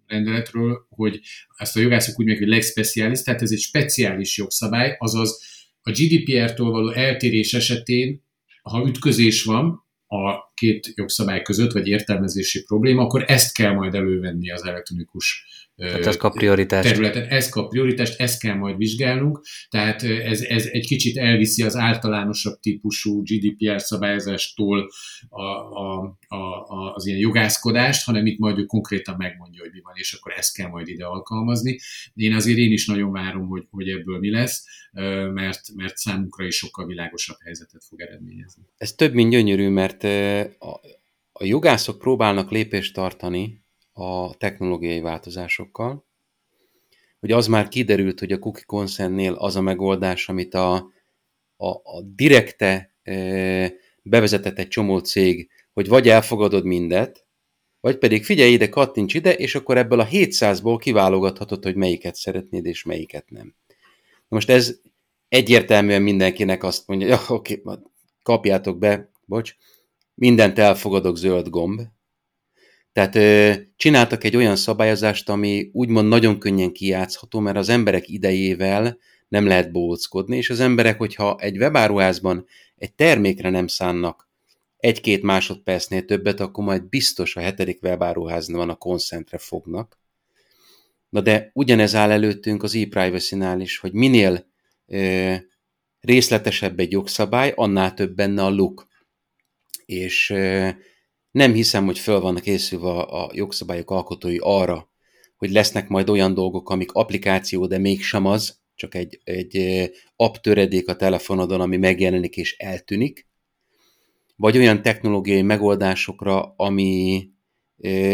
rendeletről, hogy ezt a jogászok úgy meg, hogy legspecialis, tehát ez egy speciális jogszabály, azaz a GDPR-tól való eltérés esetén ha ütközés van a két jogszabály között, vagy értelmezési probléma, akkor ezt kell majd elővenni az elektronikus tehát ez kap prioritást. területen. Ez kap prioritást, ezt kell majd vizsgálnunk, tehát ez, ez egy kicsit elviszi az általánosabb típusú GDPR szabályozástól a, a, a, az ilyen jogászkodást, hanem itt majd ő konkrétan megmondja, hogy mi van, és akkor ezt kell majd ide alkalmazni. Én azért én is nagyon várom, hogy, hogy ebből mi lesz, mert, mert számunkra is sokkal világosabb helyzetet fog eredményezni. Ez több, mint gyönyörű, mert a, a jogászok próbálnak lépést tartani a technológiai változásokkal, hogy az már kiderült, hogy a cookie consentnél az a megoldás, amit a, a, a direkte e, bevezetett egy csomó cég, hogy vagy elfogadod mindet, vagy pedig figyelj ide, kattints ide, és akkor ebből a 700-ból kiválogathatod, hogy melyiket szeretnéd, és melyiket nem. Most ez egyértelműen mindenkinek azt mondja, ja, oké, kapjátok be, bocs, mindent elfogadok zöld gomb, tehát csináltak egy olyan szabályozást, ami úgymond nagyon könnyen kijátszható, mert az emberek idejével nem lehet bóckodni, és az emberek, hogyha egy webáruházban egy termékre nem szánnak egy-két másodpercnél többet, akkor majd biztos a hetedik webáruháznál a konszentre fognak. Na de ugyanez áll előttünk az e-privacy-nál is, hogy minél ö, részletesebb egy jogszabály, annál több benne a look. És ö, nem hiszem, hogy föl vannak készülve a jogszabályok alkotói arra, hogy lesznek majd olyan dolgok, amik applikáció, de mégsem az, csak egy, egy app töredék a telefonodon, ami megjelenik és eltűnik, vagy olyan technológiai megoldásokra, ami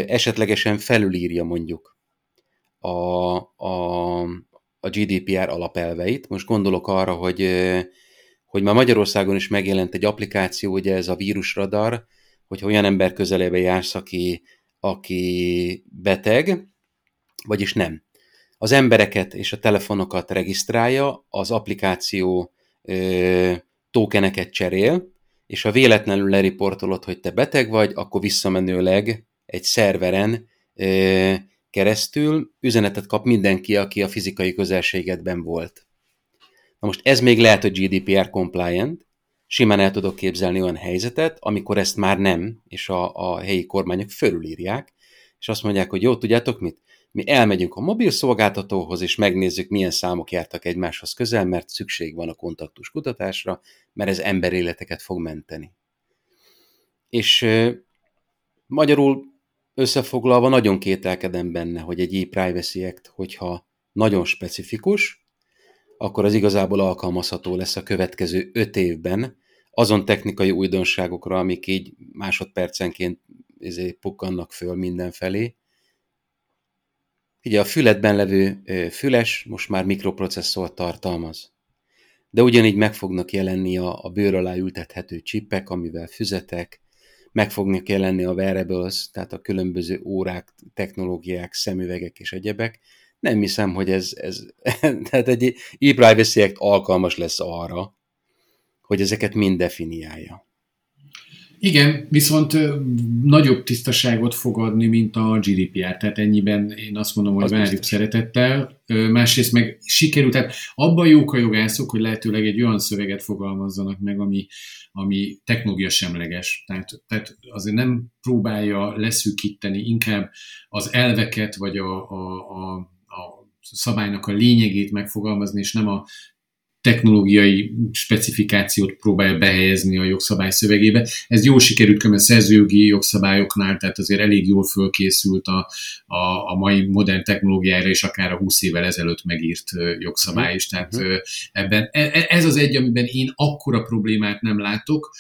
esetlegesen felülírja mondjuk a, a, a GDPR alapelveit. Most gondolok arra, hogy, hogy már Magyarországon is megjelent egy applikáció, ugye ez a vírusradar, hogy olyan ember közelébe jársz, aki, aki beteg, vagyis nem. Az embereket és a telefonokat regisztrálja, az applikáció ö, tokeneket cserél, és ha véletlenül leriportolod, hogy te beteg vagy, akkor visszamenőleg egy szerveren ö, keresztül üzenetet kap mindenki, aki a fizikai közelségedben volt. Na most ez még lehet, hogy GDPR compliant, simán el tudok képzelni olyan helyzetet, amikor ezt már nem, és a, a helyi kormányok fölülírják, és azt mondják, hogy jó, tudjátok mit? Mi elmegyünk a mobil szolgáltatóhoz, és megnézzük, milyen számok jártak egymáshoz közel, mert szükség van a kontaktus kutatásra, mert ez emberéleteket fog menteni. És ö, magyarul összefoglalva nagyon kételkedem benne, hogy egy e-privacy act, hogyha nagyon specifikus, akkor az igazából alkalmazható lesz a következő öt évben azon technikai újdonságokra, amik így másodpercenként izé, pukkannak föl mindenfelé. Ugye a fületben levő füles most már mikroprocesszort tartalmaz. De ugyanígy meg fognak jelenni a, a bőr alá ültethető csipek, amivel füzetek, meg fognak jelenni a wearables, tehát a különböző órák, technológiák, szemüvegek és egyebek. Nem hiszem, hogy ez, ez [laughs] tehát egy e-privacy act alkalmas lesz arra, hogy ezeket mind definiálja. Igen, viszont nagyobb tisztaságot fog adni, mint a GDPR, tehát ennyiben én azt mondom, hogy az várjuk biztos. szeretettel. Másrészt meg sikerült, tehát abban jók a jogászok, hogy lehetőleg egy olyan szöveget fogalmazzanak meg, ami, ami technológia semleges. Tehát, tehát azért nem próbálja leszűkíteni, inkább az elveket, vagy a, a, a, a szabálynak a lényegét megfogalmazni, és nem a technológiai specifikációt próbálja behelyezni a jogszabály szövegébe. Ez jól sikerült a szerzőjogi jogszabályoknál, tehát azért elég jól fölkészült a, a, a mai modern technológiára, és akár a 20 évvel ezelőtt megírt jogszabály is. Tehát uh-huh. ebben e, e, ez az egy, amiben én akkora problémát nem látok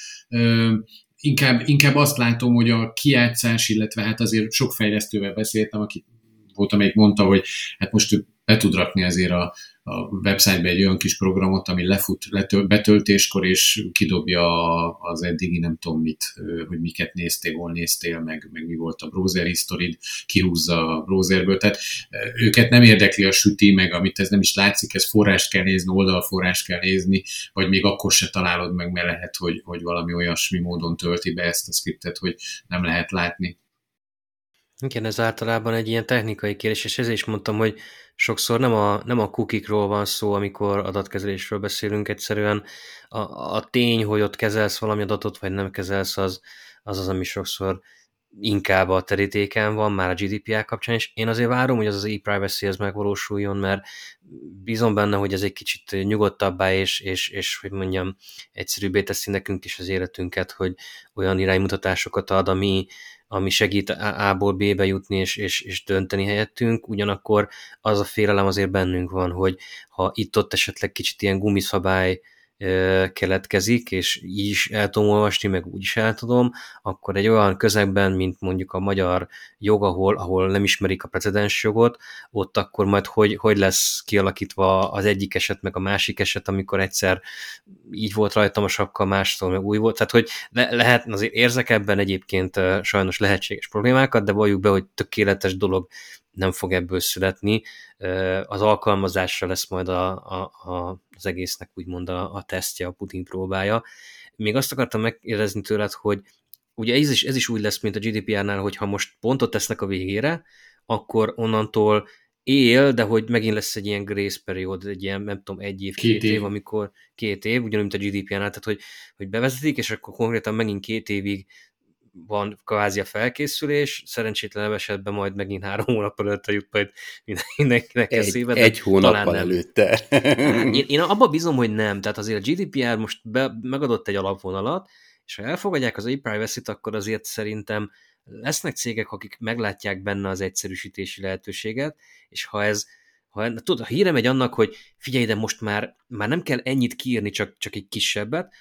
inkább, inkább azt látom, hogy a kiátszás, illetve hát azért sok fejlesztővel beszéltem, aki volt, amelyik mondta, hogy hát most be tud rakni azért a, a website-be egy olyan kis programot, ami lefut letöl, betöltéskor, és kidobja az eddigi nem tudom mit, hogy miket néztél, hol néztél, meg, meg mi volt a browser history kihúzza a browserből. Tehát őket nem érdekli a süti, meg amit ez nem is látszik, ez forrást kell nézni, oldalforrást kell nézni, vagy még akkor se találod meg, mert lehet, hogy, hogy valami olyasmi módon tölti be ezt a skriptet, hogy nem lehet látni. Igen, ez általában egy ilyen technikai kérdés, és ezért is mondtam, hogy sokszor nem a, nem a kukikról van szó, amikor adatkezelésről beszélünk, egyszerűen. A, a tény, hogy ott kezelsz valami adatot, vagy nem kezelsz, az az, az ami sokszor inkább a terítéken van, már a GDPR kapcsán, és én azért várom, hogy az az e-privacy ez megvalósuljon, mert bízom benne, hogy ez egy kicsit nyugodtabbá és, és, és hogy mondjam, egyszerűbbé teszi nekünk is az életünket, hogy olyan iránymutatásokat ad, ami, ami segít A-ból B-be jutni és, és, és dönteni helyettünk, ugyanakkor az a félelem azért bennünk van, hogy ha itt-ott esetleg kicsit ilyen gumiszabály keletkezik, és így is el tudom olvasni, meg úgy is el tudom, akkor egy olyan közegben, mint mondjuk a magyar jog, ahol, ahol nem ismerik a precedens jogot, ott akkor majd hogy, hogy lesz kialakítva az egyik eset, meg a másik eset, amikor egyszer így volt rajtam a sapka, mástól meg új volt. Tehát, hogy le, lehet, azért érzek ebben egyébként sajnos lehetséges problémákat, de valljuk be, hogy tökéletes dolog nem fog ebből születni. Az alkalmazásra lesz majd a, a, a, az egésznek úgymond a, a tesztje, a puding próbája. Még azt akartam megkérdezni tőled, hogy ugye ez is, ez is úgy lesz, mint a GDPR-nál, hogy ha most pontot tesznek a végére, akkor onnantól él, de hogy megint lesz egy ilyen grace period, egy ilyen, nem tudom, egy év, két, két év. év, amikor két év, ugyanúgy, mint a GDPR-nál, tehát hogy, hogy bevezetik, és akkor konkrétan megint két évig van kvázi a felkészülés, szerencsétlenebb esetben majd megint három hónap előtte jut majd mindenkinek egy, eszébe. Egy hónappal előtte. [laughs] én, én abban bízom, hogy nem. Tehát azért a GDPR most be, megadott egy alapvonalat, és ha elfogadják az e-privacy-t, akkor azért szerintem lesznek cégek, akik meglátják benne az egyszerűsítési lehetőséget, és ha ez ha, tudod, a híre megy annak, hogy figyelj, de most már, már nem kell ennyit kiírni, csak, csak egy kisebbet,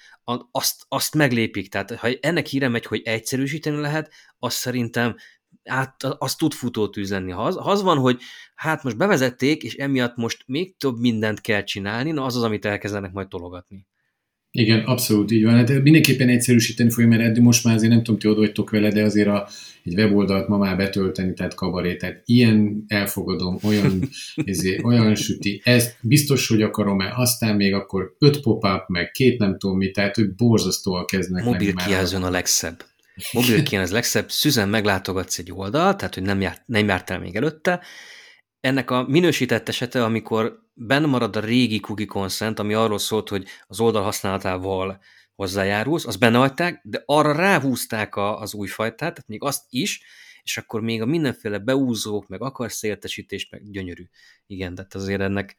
azt, azt meglépik. Tehát ha ennek híre megy, hogy egyszerűsíteni lehet, azt szerintem át, az tud futótűz lenni. Ha az, ha az van, hogy hát most bevezették, és emiatt most még több mindent kell csinálni, na az az, amit elkezdenek majd tologatni. Igen, abszolút így van. Hát mindenképpen egyszerűsíteni fogja, mert eddig most már azért nem tudom, ti oda vagytok vele, de azért a, egy weboldalt ma már betölteni, tehát kabaré, tehát ilyen elfogadom, olyan, ezért, [laughs] olyan süti, ezt biztos, hogy akarom-e, aztán még akkor öt pop-up, meg két nem tudom mi, tehát hogy borzasztóan kezdnek. Mobil kijelzőn a legszebb. Mobil kijelzőn az legszebb, szüzen meglátogatsz egy oldalt, tehát hogy nem, járt, nem jártál még előtte, ennek a minősített esete, amikor benne marad a régi cookie consent, ami arról szólt, hogy az oldal használatával hozzájárulsz, azt benne hagyták, de arra ráhúzták a, az új fajtát, tehát még azt is, és akkor még a mindenféle beúzók, meg akarsz értesítést, meg gyönyörű. Igen, tehát azért ennek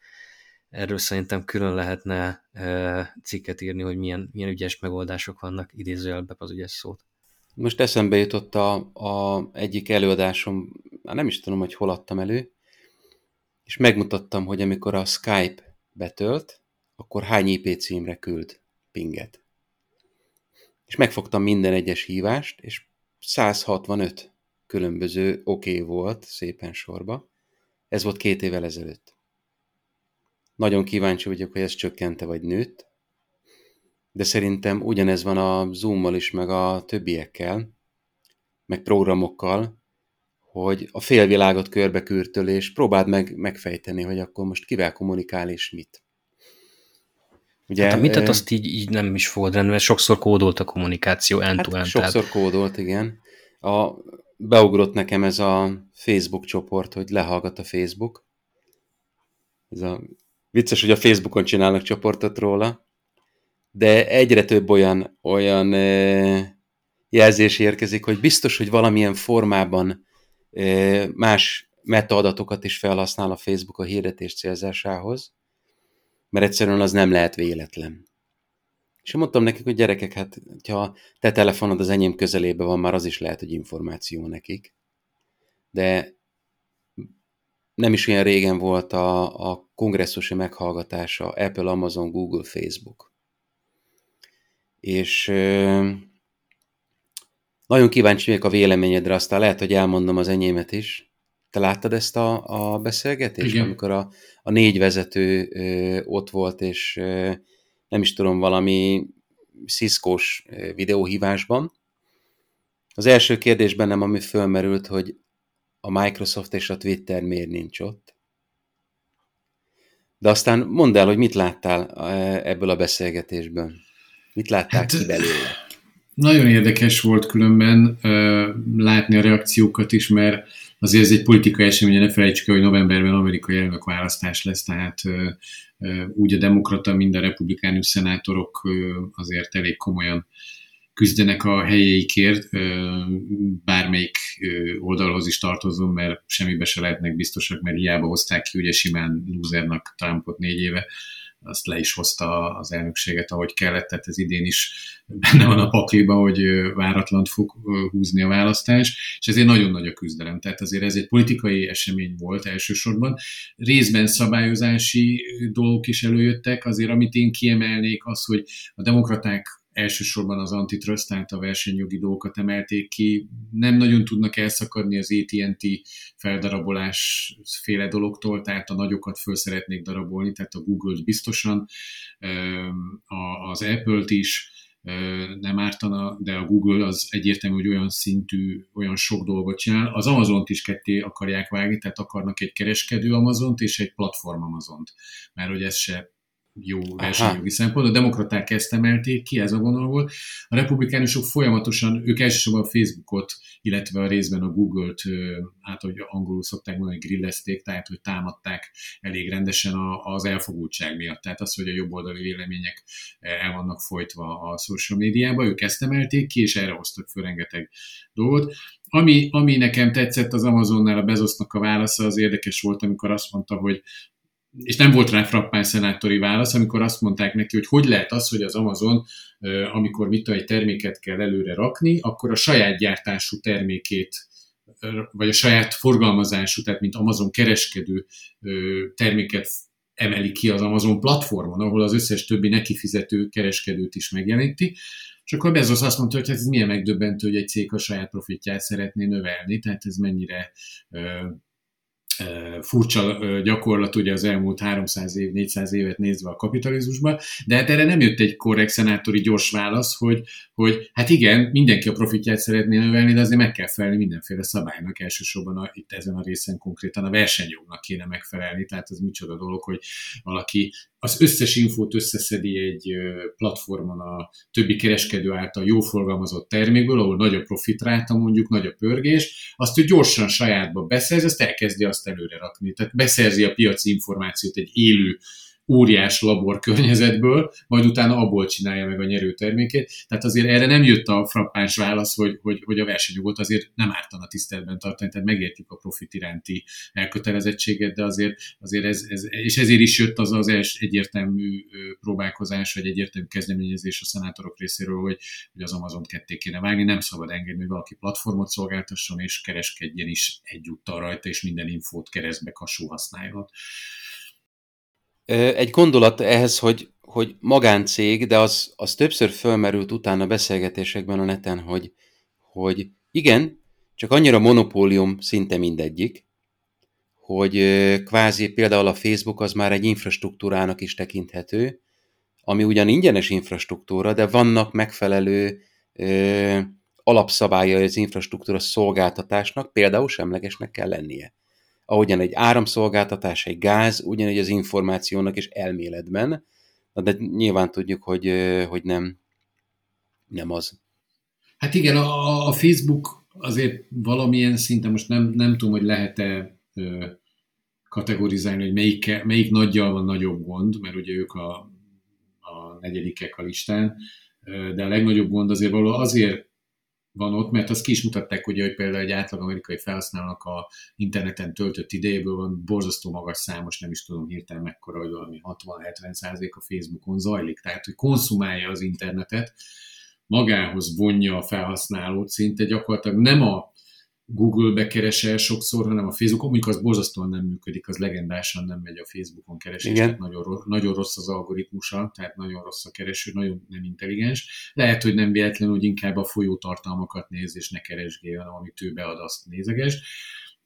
erről szerintem külön lehetne e, cikket írni, hogy milyen, milyen ügyes megoldások vannak, idézőjelbe az ügyes szót. Most eszembe jutott a, a egyik előadásom, már nem is tudom, hogy hol adtam elő, és megmutattam, hogy amikor a Skype betölt, akkor hány IP címre küld pinget. És megfogtam minden egyes hívást, és 165 különböző oké okay volt szépen sorba. Ez volt két évvel ezelőtt. Nagyon kíváncsi vagyok, hogy ez csökkente vagy nőtt, de szerintem ugyanez van a Zoom-mal is, meg a többiekkel, meg programokkal, hogy a félvilágot körbekürtöl, és próbáld meg megfejteni, hogy akkor most kivel kommunikál és mit. Ugye, hát a mitet azt így, így nem is fogod rendben, mert sokszor kódolt a kommunikáció end hát sokszor tehát... kódolt, igen. A, beugrott nekem ez a Facebook csoport, hogy lehallgat a Facebook. Ez a, vicces, hogy a Facebookon csinálnak csoportot róla, de egyre több olyan, olyan jelzés érkezik, hogy biztos, hogy valamilyen formában más metaadatokat is felhasznál a Facebook a hirdetés célzásához, mert egyszerűen az nem lehet véletlen. És mondtam nekik, hogy gyerekek, hát ha te telefonod az enyém közelébe van, már az is lehet, hogy információ nekik. De nem is olyan régen volt a, a kongresszusi meghallgatása Apple, Amazon, Google, Facebook. És nagyon kíváncsi vagyok a véleményedre, aztán lehet, hogy elmondom az enyémet is. Te láttad ezt a, a beszélgetést, Igen. amikor a, a négy vezető ö, ott volt, és ö, nem is tudom, valami sziszkós videóhívásban. Az első kérdés bennem, ami fölmerült, hogy a Microsoft és a Twitter miért nincs ott. De aztán mondd el, hogy mit láttál ebből a beszélgetésből. Mit láttál hát, ki belőle? Nagyon érdekes volt különben látni a reakciókat is, mert azért ez egy politikai esemény, ne felejtsük el, hogy novemberben amerikai elnökválasztás lesz, tehát úgy a demokrata, mind a republikánus szenátorok azért elég komolyan küzdenek a helyeikért, bármelyik oldalhoz is tartozom, mert semmibe se lehetnek biztosak, mert hiába hozták ki ugye simán lúzernak Trumpot négy éve, azt le is hozta az elnökséget, ahogy kellett, tehát ez idén is benne van a pakliba, hogy váratlant fog húzni a választás, és ezért nagyon nagy a küzdelem. Tehát azért ez egy politikai esemény volt elsősorban. Részben szabályozási dolgok is előjöttek, azért amit én kiemelnék az, hogy a demokraták elsősorban az antitrust, tehát a versenyjogi dolgokat emelték ki. Nem nagyon tudnak elszakadni az AT&T feldarabolás féle dologtól, tehát a nagyokat föl szeretnék darabolni, tehát a Google-t biztosan, az Apple-t is, nem ártana, de a Google az egyértelmű, hogy olyan szintű, olyan sok dolgot csinál. Az Amazont is ketté akarják vágni, tehát akarnak egy kereskedő Amazont és egy platform Amazont, mert hogy ez se jó versenyjogi szempont. A demokraták ezt emelték ki, ez a vonal volt. A republikánusok folyamatosan, ők elsősorban a Facebookot, illetve a részben a Google-t, hát hogy angolul szokták mondani, grillezték, tehát hogy támadták elég rendesen az elfogultság miatt. Tehát az, hogy a jobboldali vélemények el vannak folytva a social médiába, ők ezt emelték ki, és erre hoztak föl rengeteg dolgot. Ami, ami nekem tetszett az Amazonnál a Bezosznak a válasza, az érdekes volt, amikor azt mondta, hogy és nem volt rá frappán szenátori válasz, amikor azt mondták neki, hogy hogy lehet az, hogy az Amazon, amikor mit egy terméket kell előre rakni, akkor a saját gyártású termékét vagy a saját forgalmazású, tehát mint Amazon kereskedő terméket emeli ki az Amazon platformon, ahol az összes többi neki fizető kereskedőt is megjeleníti. És akkor Bezos azt mondta, hogy hát ez milyen megdöbbentő, hogy egy cég a saját profitját szeretné növelni, tehát ez mennyire furcsa gyakorlat ugye az elmúlt 300 év, 400 évet nézve a kapitalizmusban, de hát erre nem jött egy korrekt szenátori gyors válasz, hogy, hogy hát igen, mindenki a profitját szeretné növelni, de azért meg kell felelni mindenféle szabálynak, elsősorban a, itt ezen a részen konkrétan a versenyjognak kéne megfelelni, tehát ez micsoda dolog, hogy valaki az összes infót összeszedi egy platformon a többi kereskedő által jó forgalmazott termékből, ahol nagy a profitráta mondjuk, nagy a pörgés, azt ő gyorsan sajátba beszerzi, azt elkezdi azt előre rakni. Tehát beszerzi a piaci információt egy élő óriás labor környezetből, majd utána abból csinálja meg a nyerő termékét. Tehát azért erre nem jött a frappáns válasz, hogy, hogy, hogy a versenyjogot azért nem ártana tiszteletben tartani, tehát megértjük a profit iránti elkötelezettséget, de azért, azért ez, ez, és ezért is jött az az els, egyértelmű próbálkozás, vagy egyértelmű kezdeményezés a szenátorok részéről, hogy, hogy az Amazon ketté kéne vágni, nem szabad engedni, hogy valaki platformot szolgáltasson, és kereskedjen is egyúttal rajta, és minden infót keresztbe kasú használjon. Egy gondolat ehhez, hogy, hogy magáncég, de az, az többször fölmerült utána beszélgetésekben a neten, hogy, hogy igen, csak annyira monopólium szinte mindegyik, hogy kvázi például a Facebook az már egy infrastruktúrának is tekinthető, ami ugyan ingyenes infrastruktúra, de vannak megfelelő ö, alapszabályai az infrastruktúra szolgáltatásnak, például semlegesnek kell lennie ahogyan egy áramszolgáltatás, egy gáz, ugyanígy az információnak is elméletben, de nyilván tudjuk, hogy, hogy nem, nem az. Hát igen, a, a Facebook azért valamilyen szinten, most nem, nem tudom, hogy lehet-e ö, kategorizálni, hogy melyik, melyik nagyjal van nagyobb gond, mert ugye ők a, a negyedikek a listán, de a legnagyobb gond azért való azért van ott, mert azt ki is mutatták, ugye, hogy például egy átlag amerikai felhasználónak a interneten töltött idejéből van borzasztó magas számos, nem is tudom hirtelen mekkora, hogy valami 60-70 százalék a Facebookon zajlik. Tehát, hogy konszumálja az internetet, magához vonja a felhasználót, szinte gyakorlatilag nem a Google-be keresel sokszor, hanem a Facebookon, mondjuk az borzasztóan nem működik, az legendásan nem megy a Facebookon keresés, Igen. tehát nagyon, nagyon rossz az algoritmusa, tehát nagyon rossz a kereső, nagyon nem intelligens. Lehet, hogy nem véletlenül, hogy inkább a folyó tartalmakat néz, és ne keresgél, hanem amit ő bead, azt nézeges.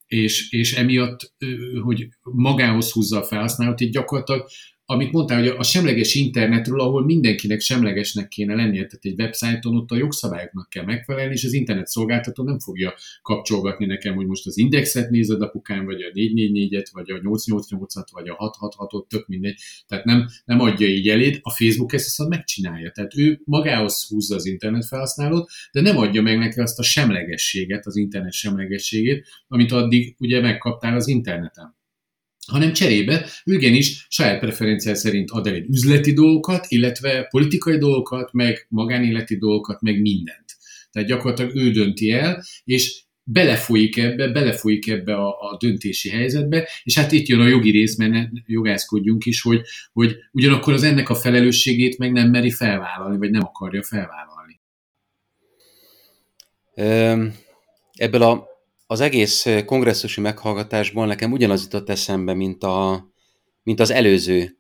És, és emiatt, hogy magához húzza a felhasználót, így gyakorlatilag amit mondtál, hogy a semleges internetről, ahol mindenkinek semlegesnek kéne lennie, tehát egy websájton ott a jogszabályoknak kell megfelelni, és az internet szolgáltató nem fogja kapcsolgatni nekem, hogy most az indexet nézed apukám, vagy a 444-et, vagy a 888-at, vagy a 666-ot, tök mindegy. Tehát nem, nem adja így eléd, a Facebook ezt viszont megcsinálja. Tehát ő magához húzza az internet felhasználót, de nem adja meg neki azt a semlegességet, az internet semlegességét, amit addig ugye megkaptál az interneten hanem cserébe ő igenis saját preferenciál szerint ad el egy üzleti dolgokat, illetve politikai dolgokat, meg magánéleti dolgokat, meg mindent. Tehát gyakorlatilag ő dönti el, és belefolyik ebbe, belefolyik ebbe a, a döntési helyzetbe, és hát itt jön a jogi rész, mert ne jogászkodjunk is, hogy, hogy ugyanakkor az ennek a felelősségét meg nem meri felvállalni, vagy nem akarja felvállalni. Ebből a az egész kongresszusi meghallgatásból nekem ugyanaz jutott eszembe, mint, a, mint az előző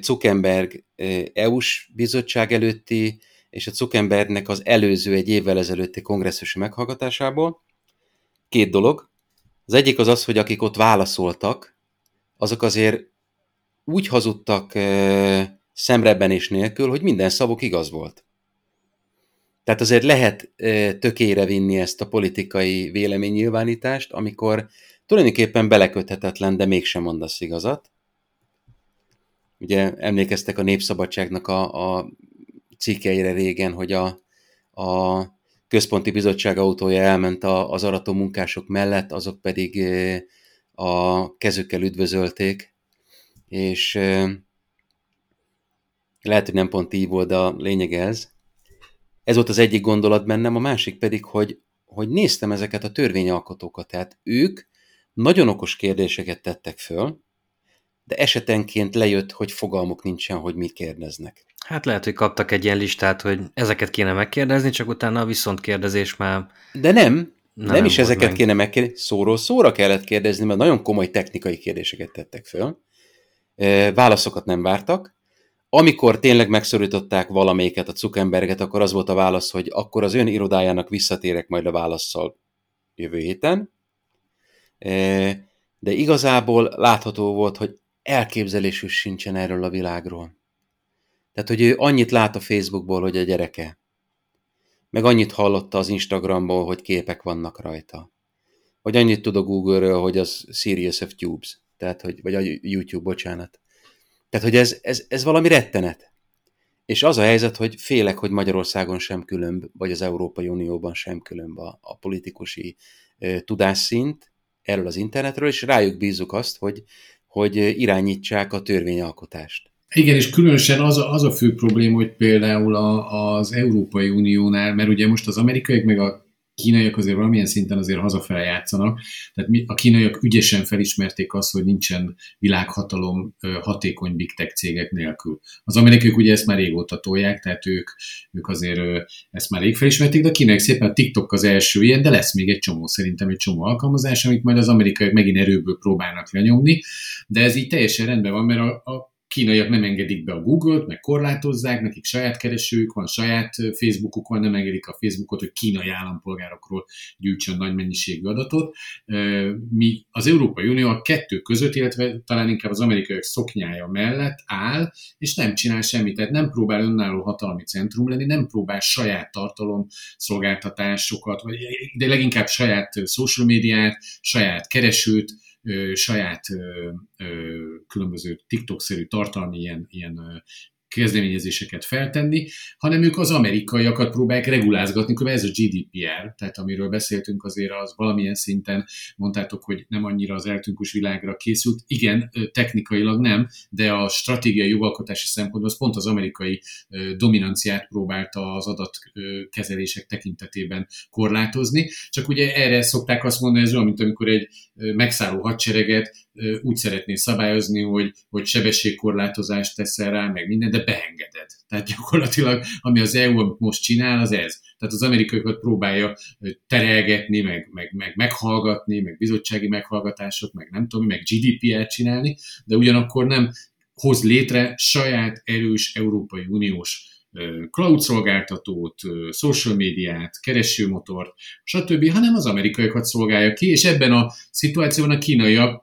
Zuckerberg EU-s bizottság előtti, és a Zuckerbergnek az előző egy évvel ezelőtti kongresszusi meghallgatásából. Két dolog. Az egyik az az, hogy akik ott válaszoltak, azok azért úgy hazudtak szemrebbenés nélkül, hogy minden szavuk igaz volt. Tehát azért lehet tökére vinni ezt a politikai véleménynyilvánítást, amikor tulajdonképpen beleköthetetlen, de mégsem mondasz igazat. Ugye emlékeztek a Népszabadságnak a, a cikkeire régen, hogy a, a központi bizottság autója elment a, az arató munkások mellett, azok pedig a kezükkel üdvözölték, és lehet, hogy nem pont így volt, de a lényeg ez. Ez volt az egyik gondolat bennem, a másik pedig, hogy, hogy néztem ezeket a törvényalkotókat, tehát ők nagyon okos kérdéseket tettek föl, de esetenként lejött, hogy fogalmuk nincsen, hogy mit kérdeznek. Hát lehet, hogy kaptak egy ilyen listát, hogy ezeket kéne megkérdezni, csak utána a viszont kérdezés már... De nem, nem, nem is ezeket meg. kéne megkérdezni, szóról szóra kellett kérdezni, mert nagyon komoly technikai kérdéseket tettek föl. Válaszokat nem vártak. Amikor tényleg megszorították valamelyiket, a Zuckerberget, akkor az volt a válasz, hogy akkor az ön irodájának visszatérek majd a válaszsal jövő héten. De igazából látható volt, hogy elképzelésük sincsen erről a világról. Tehát, hogy ő annyit lát a Facebookból, hogy a gyereke. Meg annyit hallotta az Instagramból, hogy képek vannak rajta. Vagy annyit tud a Google-ről, hogy az Serious of Tubes. Tehát, hogy, vagy a YouTube, bocsánat. Tehát, hogy ez, ez, ez valami rettenet. És az a helyzet, hogy félek, hogy Magyarországon sem különb, vagy az Európai Unióban sem különb a, a politikusi e, tudásszint erről az internetről, és rájuk bízzuk azt, hogy, hogy irányítsák a törvényalkotást. Igen, és különösen az a, az a fő probléma, hogy például a, az Európai Uniónál, mert ugye most az amerikaiak meg a kínaiak azért valamilyen szinten azért hazafele játszanak, tehát mi, a kínaiak ügyesen felismerték azt, hogy nincsen világhatalom hatékony big tech cégek nélkül. Az amerikaiak ugye ezt már régóta tolják, tehát ők, ők azért ezt már rég felismerték, de a kínaiak szépen a TikTok az első ilyen, de lesz még egy csomó, szerintem egy csomó alkalmazás, amit majd az amerikaiak megint erőből próbálnak lenyomni, de ez így teljesen rendben van, mert a, a kínaiak nem engedik be a Google-t, meg korlátozzák, nekik saját keresőjük van, saját Facebookuk van, nem engedik a Facebookot, hogy kínai állampolgárokról gyűjtsön nagy mennyiségű adatot. Mi az Európai Unió a kettő között, illetve talán inkább az amerikaiak szoknyája mellett áll, és nem csinál semmit, tehát nem próbál önálló hatalmi centrum lenni, nem próbál saját tartalom szolgáltatásokat, vagy de leginkább saját social médiát, saját keresőt, saját különböző TikTok-szerű tartalmi ilyen, ilyen kezdeményezéseket feltenni, hanem ők az amerikaiakat próbálják regulázgatni, mert ez a GDPR, tehát amiről beszéltünk azért az valamilyen szinten mondtátok, hogy nem annyira az eltűnkus világra készült. Igen, technikailag nem, de a stratégiai jogalkotási szempontból az pont az amerikai dominanciát próbálta az adatkezelések tekintetében korlátozni. Csak ugye erre szokták azt mondani, ez olyan, mint amikor egy megszálló hadsereget úgy szeretné szabályozni, hogy, hogy sebességkorlátozást teszel rá, meg minden, de beengeded. Tehát gyakorlatilag, ami az EU most csinál, az ez. Tehát az amerikaiakat próbálja terelgetni, meg, meg, meg meghallgatni, meg bizottsági meghallgatások, meg nem tudom, meg GDPR-t csinálni, de ugyanakkor nem hoz létre saját erős Európai Uniós cloud szolgáltatót, social médiát, keresőmotort, stb., hanem az amerikaiakat szolgálja ki, és ebben a szituációban a kínaiak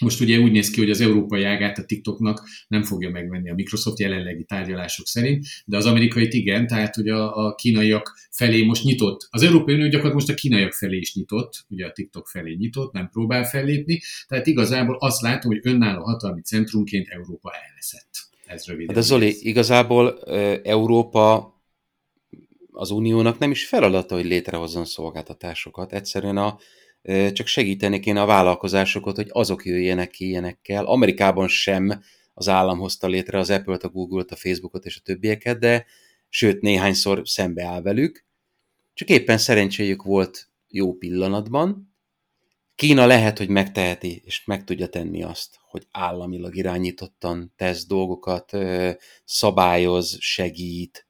most ugye úgy néz ki, hogy az európai ágát a TikToknak nem fogja megvenni a Microsoft jelenlegi tárgyalások szerint, de az amerikait igen, tehát hogy a, a kínaiak felé most nyitott. Az Európai Unió gyakorlatilag most a kínaiak felé is nyitott, ugye a TikTok felé nyitott, nem próbál fellépni, tehát igazából azt látom, hogy önálló hatalmi centrumként Európa elveszett. Ez röviden. De Zoli, ez. igazából Európa az uniónak nem is feladata, hogy létrehozzon szolgáltatásokat. Egyszerűen a, csak segíteni kéne a vállalkozásokat, hogy azok jöjjenek ki ilyenekkel. Amerikában sem az állam hozta létre az Apple-t, a Google-t, a Facebookot és a többieket, de sőt néhányszor szembeáll velük. Csak éppen szerencséjük volt jó pillanatban. Kína lehet, hogy megteheti, és meg tudja tenni azt, hogy államilag irányítottan tesz dolgokat, szabályoz, segít,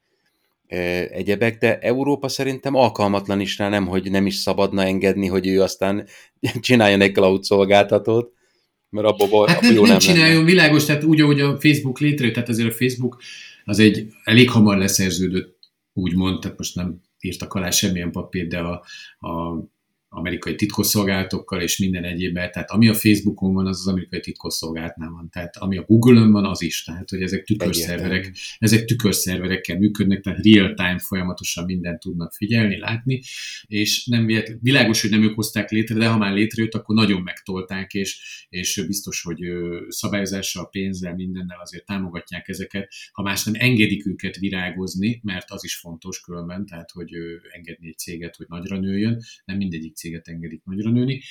egyebek, de Európa szerintem alkalmatlan is rá, nem, hogy nem is szabadna engedni, hogy ő aztán [laughs] csináljon egy cloud szolgáltatót, mert abból, hát abból jó nem, nem csináljon, lenne. világos, tehát úgy, ahogy a Facebook létrejött, tehát azért a Facebook az egy elég hamar leszerződött, úgymond, tehát most nem írtak alá semmilyen papírt, de a, a amerikai titkosszolgálatokkal és minden egyébben, tehát ami a Facebookon van, az az amerikai titkosszolgálatnál van, tehát ami a Google-ön van, az is, tehát hogy ezek tükörszerverek, ezek tükörszerverekkel működnek, tehát real-time folyamatosan mindent tudnak figyelni, látni, és nem világos, hogy nem ők hozták létre, de ha már létrejött, akkor nagyon megtolták, és, és biztos, hogy szabályozással, pénzzel, mindennel azért támogatják ezeket, ha más nem engedik őket virágozni, mert az is fontos különben, tehát hogy engedni egy céget, hogy nagyra nőjön, nem mindegyik cég céget engedik nagyra nőni.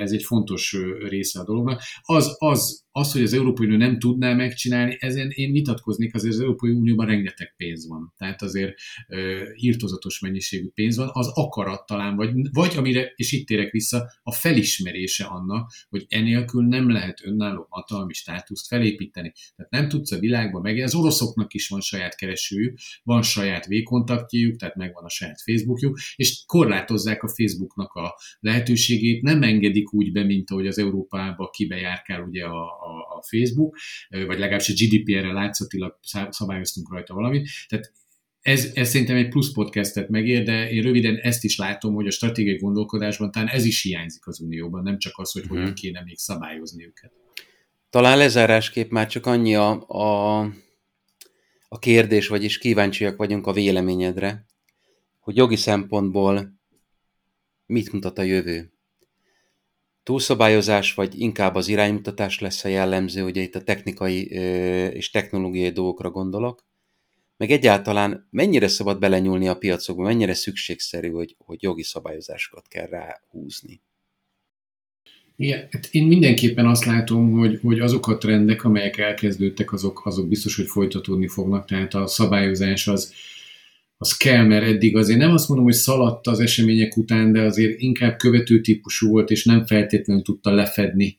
Ez egy fontos része a dolognak. Az, az az, hogy az Európai Unió nem tudná megcsinálni, ezen én vitatkoznék, azért az Európai Unióban rengeteg pénz van. Tehát azért írtozatos mennyiségű pénz van, az akarat talán, vagy, vagy amire, és itt térek vissza, a felismerése annak, hogy enélkül nem lehet önálló hatalmi státuszt felépíteni. Tehát nem tudsz a világban meg, az oroszoknak is van saját keresőjük, van saját v-kontaktjuk, tehát megvan a saját Facebookjuk, és korlátozzák a Facebooknak a lehetőségét, nem engedik úgy be, mint ahogy az Európába kibejárkál ugye a, a, a Facebook, vagy legalábbis a GDPR-re látszatilag szabályoztunk rajta valamit. Tehát ez, ez szerintem egy plusz podcastet megér, de én röviden ezt is látom, hogy a stratégiai gondolkodásban talán ez is hiányzik az Unióban, nem csak az, hogy uh-huh. hogyan kéne még szabályozni őket. Talán lezárásképp már csak annyi a, a, a kérdés, vagyis kíváncsiak vagyunk a véleményedre, hogy jogi szempontból mit mutat a jövő? túlszabályozás, vagy inkább az iránymutatás lesz a jellemző, ugye itt a technikai és technológiai dolgokra gondolok, meg egyáltalán mennyire szabad belenyúlni a piacokba, mennyire szükségszerű, hogy, hogy jogi szabályozásokat kell ráhúzni? Igen, hát én mindenképpen azt látom, hogy, hogy azok a trendek, amelyek elkezdődtek, azok, azok biztos, hogy folytatódni fognak, tehát a szabályozás az, az kell, mert eddig azért nem azt mondom, hogy szaladt az események után, de azért inkább követő típusú volt, és nem feltétlenül tudta lefedni,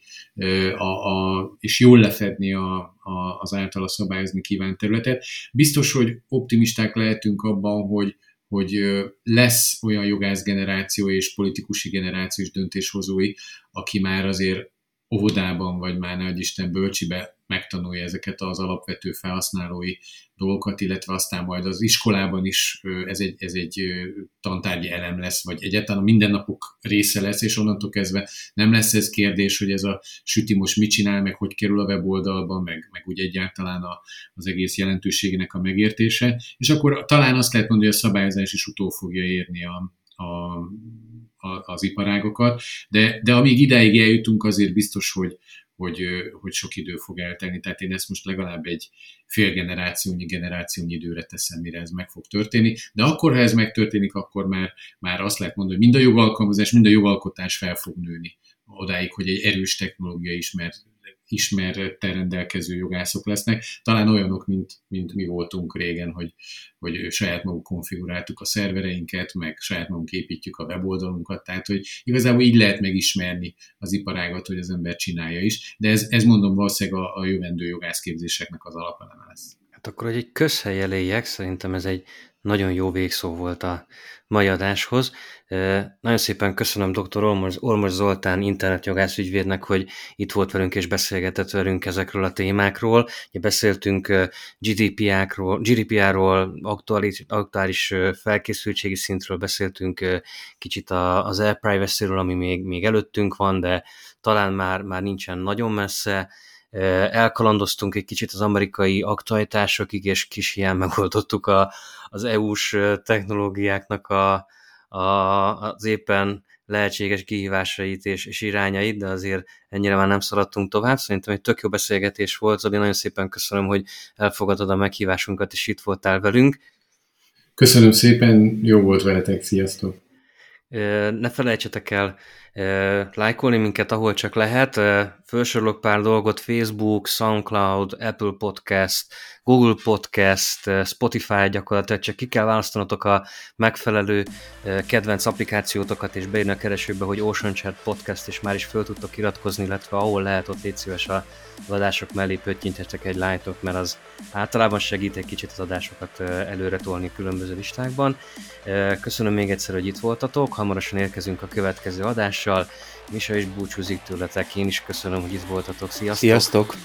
a, a, és jól lefedni a, a, az általa szabályozni kívánt területet. Biztos, hogy optimisták lehetünk abban, hogy, hogy lesz olyan jogászgeneráció és politikusi generációs döntéshozói, aki már azért óvodában, vagy már nagy Isten bölcsibe megtanulja ezeket az alapvető felhasználói dolgokat, illetve aztán majd az iskolában is ez egy, ez egy tantárgyi elem lesz, vagy egyáltalán a mindennapok része lesz, és onnantól kezdve nem lesz ez kérdés, hogy ez a süti most mit csinál, meg hogy kerül a weboldalban, meg, meg úgy egyáltalán a, az egész jelentőségének a megértése, és akkor talán azt lehet mondani, hogy a szabályozás is utól fogja érni a, a az iparágokat, de, de amíg ideig eljutunk, azért biztos, hogy, hogy, hogy sok idő fog eltelni. Tehát én ezt most legalább egy fél generációnyi, generációnyi időre teszem, mire ez meg fog történni. De akkor, ha ez megtörténik, akkor már, már azt lehet mondani, hogy mind a jogalkalmazás, mind a jogalkotás fel fog nőni odáig, hogy egy erős technológia ismert ismerettel rendelkező jogászok lesznek, talán olyanok, mint, mint mi voltunk régen, hogy, hogy saját magunk konfiguráltuk a szervereinket, meg saját magunk építjük a weboldalunkat, tehát hogy igazából így lehet megismerni az iparágat, hogy az ember csinálja is, de ez, ez mondom valószínűleg a, a jövendő jogászképzéseknek az alapeleme lesz. Hát akkor, hogy egy közhely eléjek, szerintem ez egy nagyon jó végszó volt a mai adáshoz. Nagyon szépen köszönöm dr. Olmos, Olmos Zoltán internetjogász ügyvédnek, hogy itt volt velünk és beszélgetett velünk ezekről a témákról. Ugye beszéltünk GDPR-ról, GDPR-ról aktuális, aktuális felkészültségi szintről, beszéltünk kicsit az e-privacy-ről, ami még, még előttünk van, de talán már, már nincsen nagyon messze elkalandoztunk egy kicsit az amerikai aktualitásokig, és kis hiány megoldottuk a, az EU-s technológiáknak a, a, az éppen lehetséges kihívásait és, és irányait, de azért ennyire már nem szaladtunk tovább. Szerintem egy tök jó beszélgetés volt, Zoli, nagyon szépen köszönöm, hogy elfogadod a meghívásunkat, és itt voltál velünk. Köszönöm szépen, jó volt veletek, sziasztok! Ne felejtsetek el lájkolni minket, ahol csak lehet. Felsorolok pár dolgot, Facebook, SoundCloud, Apple Podcast, Google Podcast, Spotify gyakorlatilag csak ki kell választanatok a megfelelő kedvenc applikációtokat, és beírni a keresőbe, hogy Ocean Chat Podcast, és már is föl tudtok iratkozni, illetve ahol lehet, ott légy szíves a adások mellé pöttyinthetek egy lájtot, mert az általában segít egy kicsit az adásokat előre tolni különböző listákban. Köszönöm még egyszer, hogy itt voltatok, hamarosan érkezünk a következő adással. Misa is búcsúzik tőletek, én is köszönöm, hogy itt voltatok. Sziasztok! Sziasztok!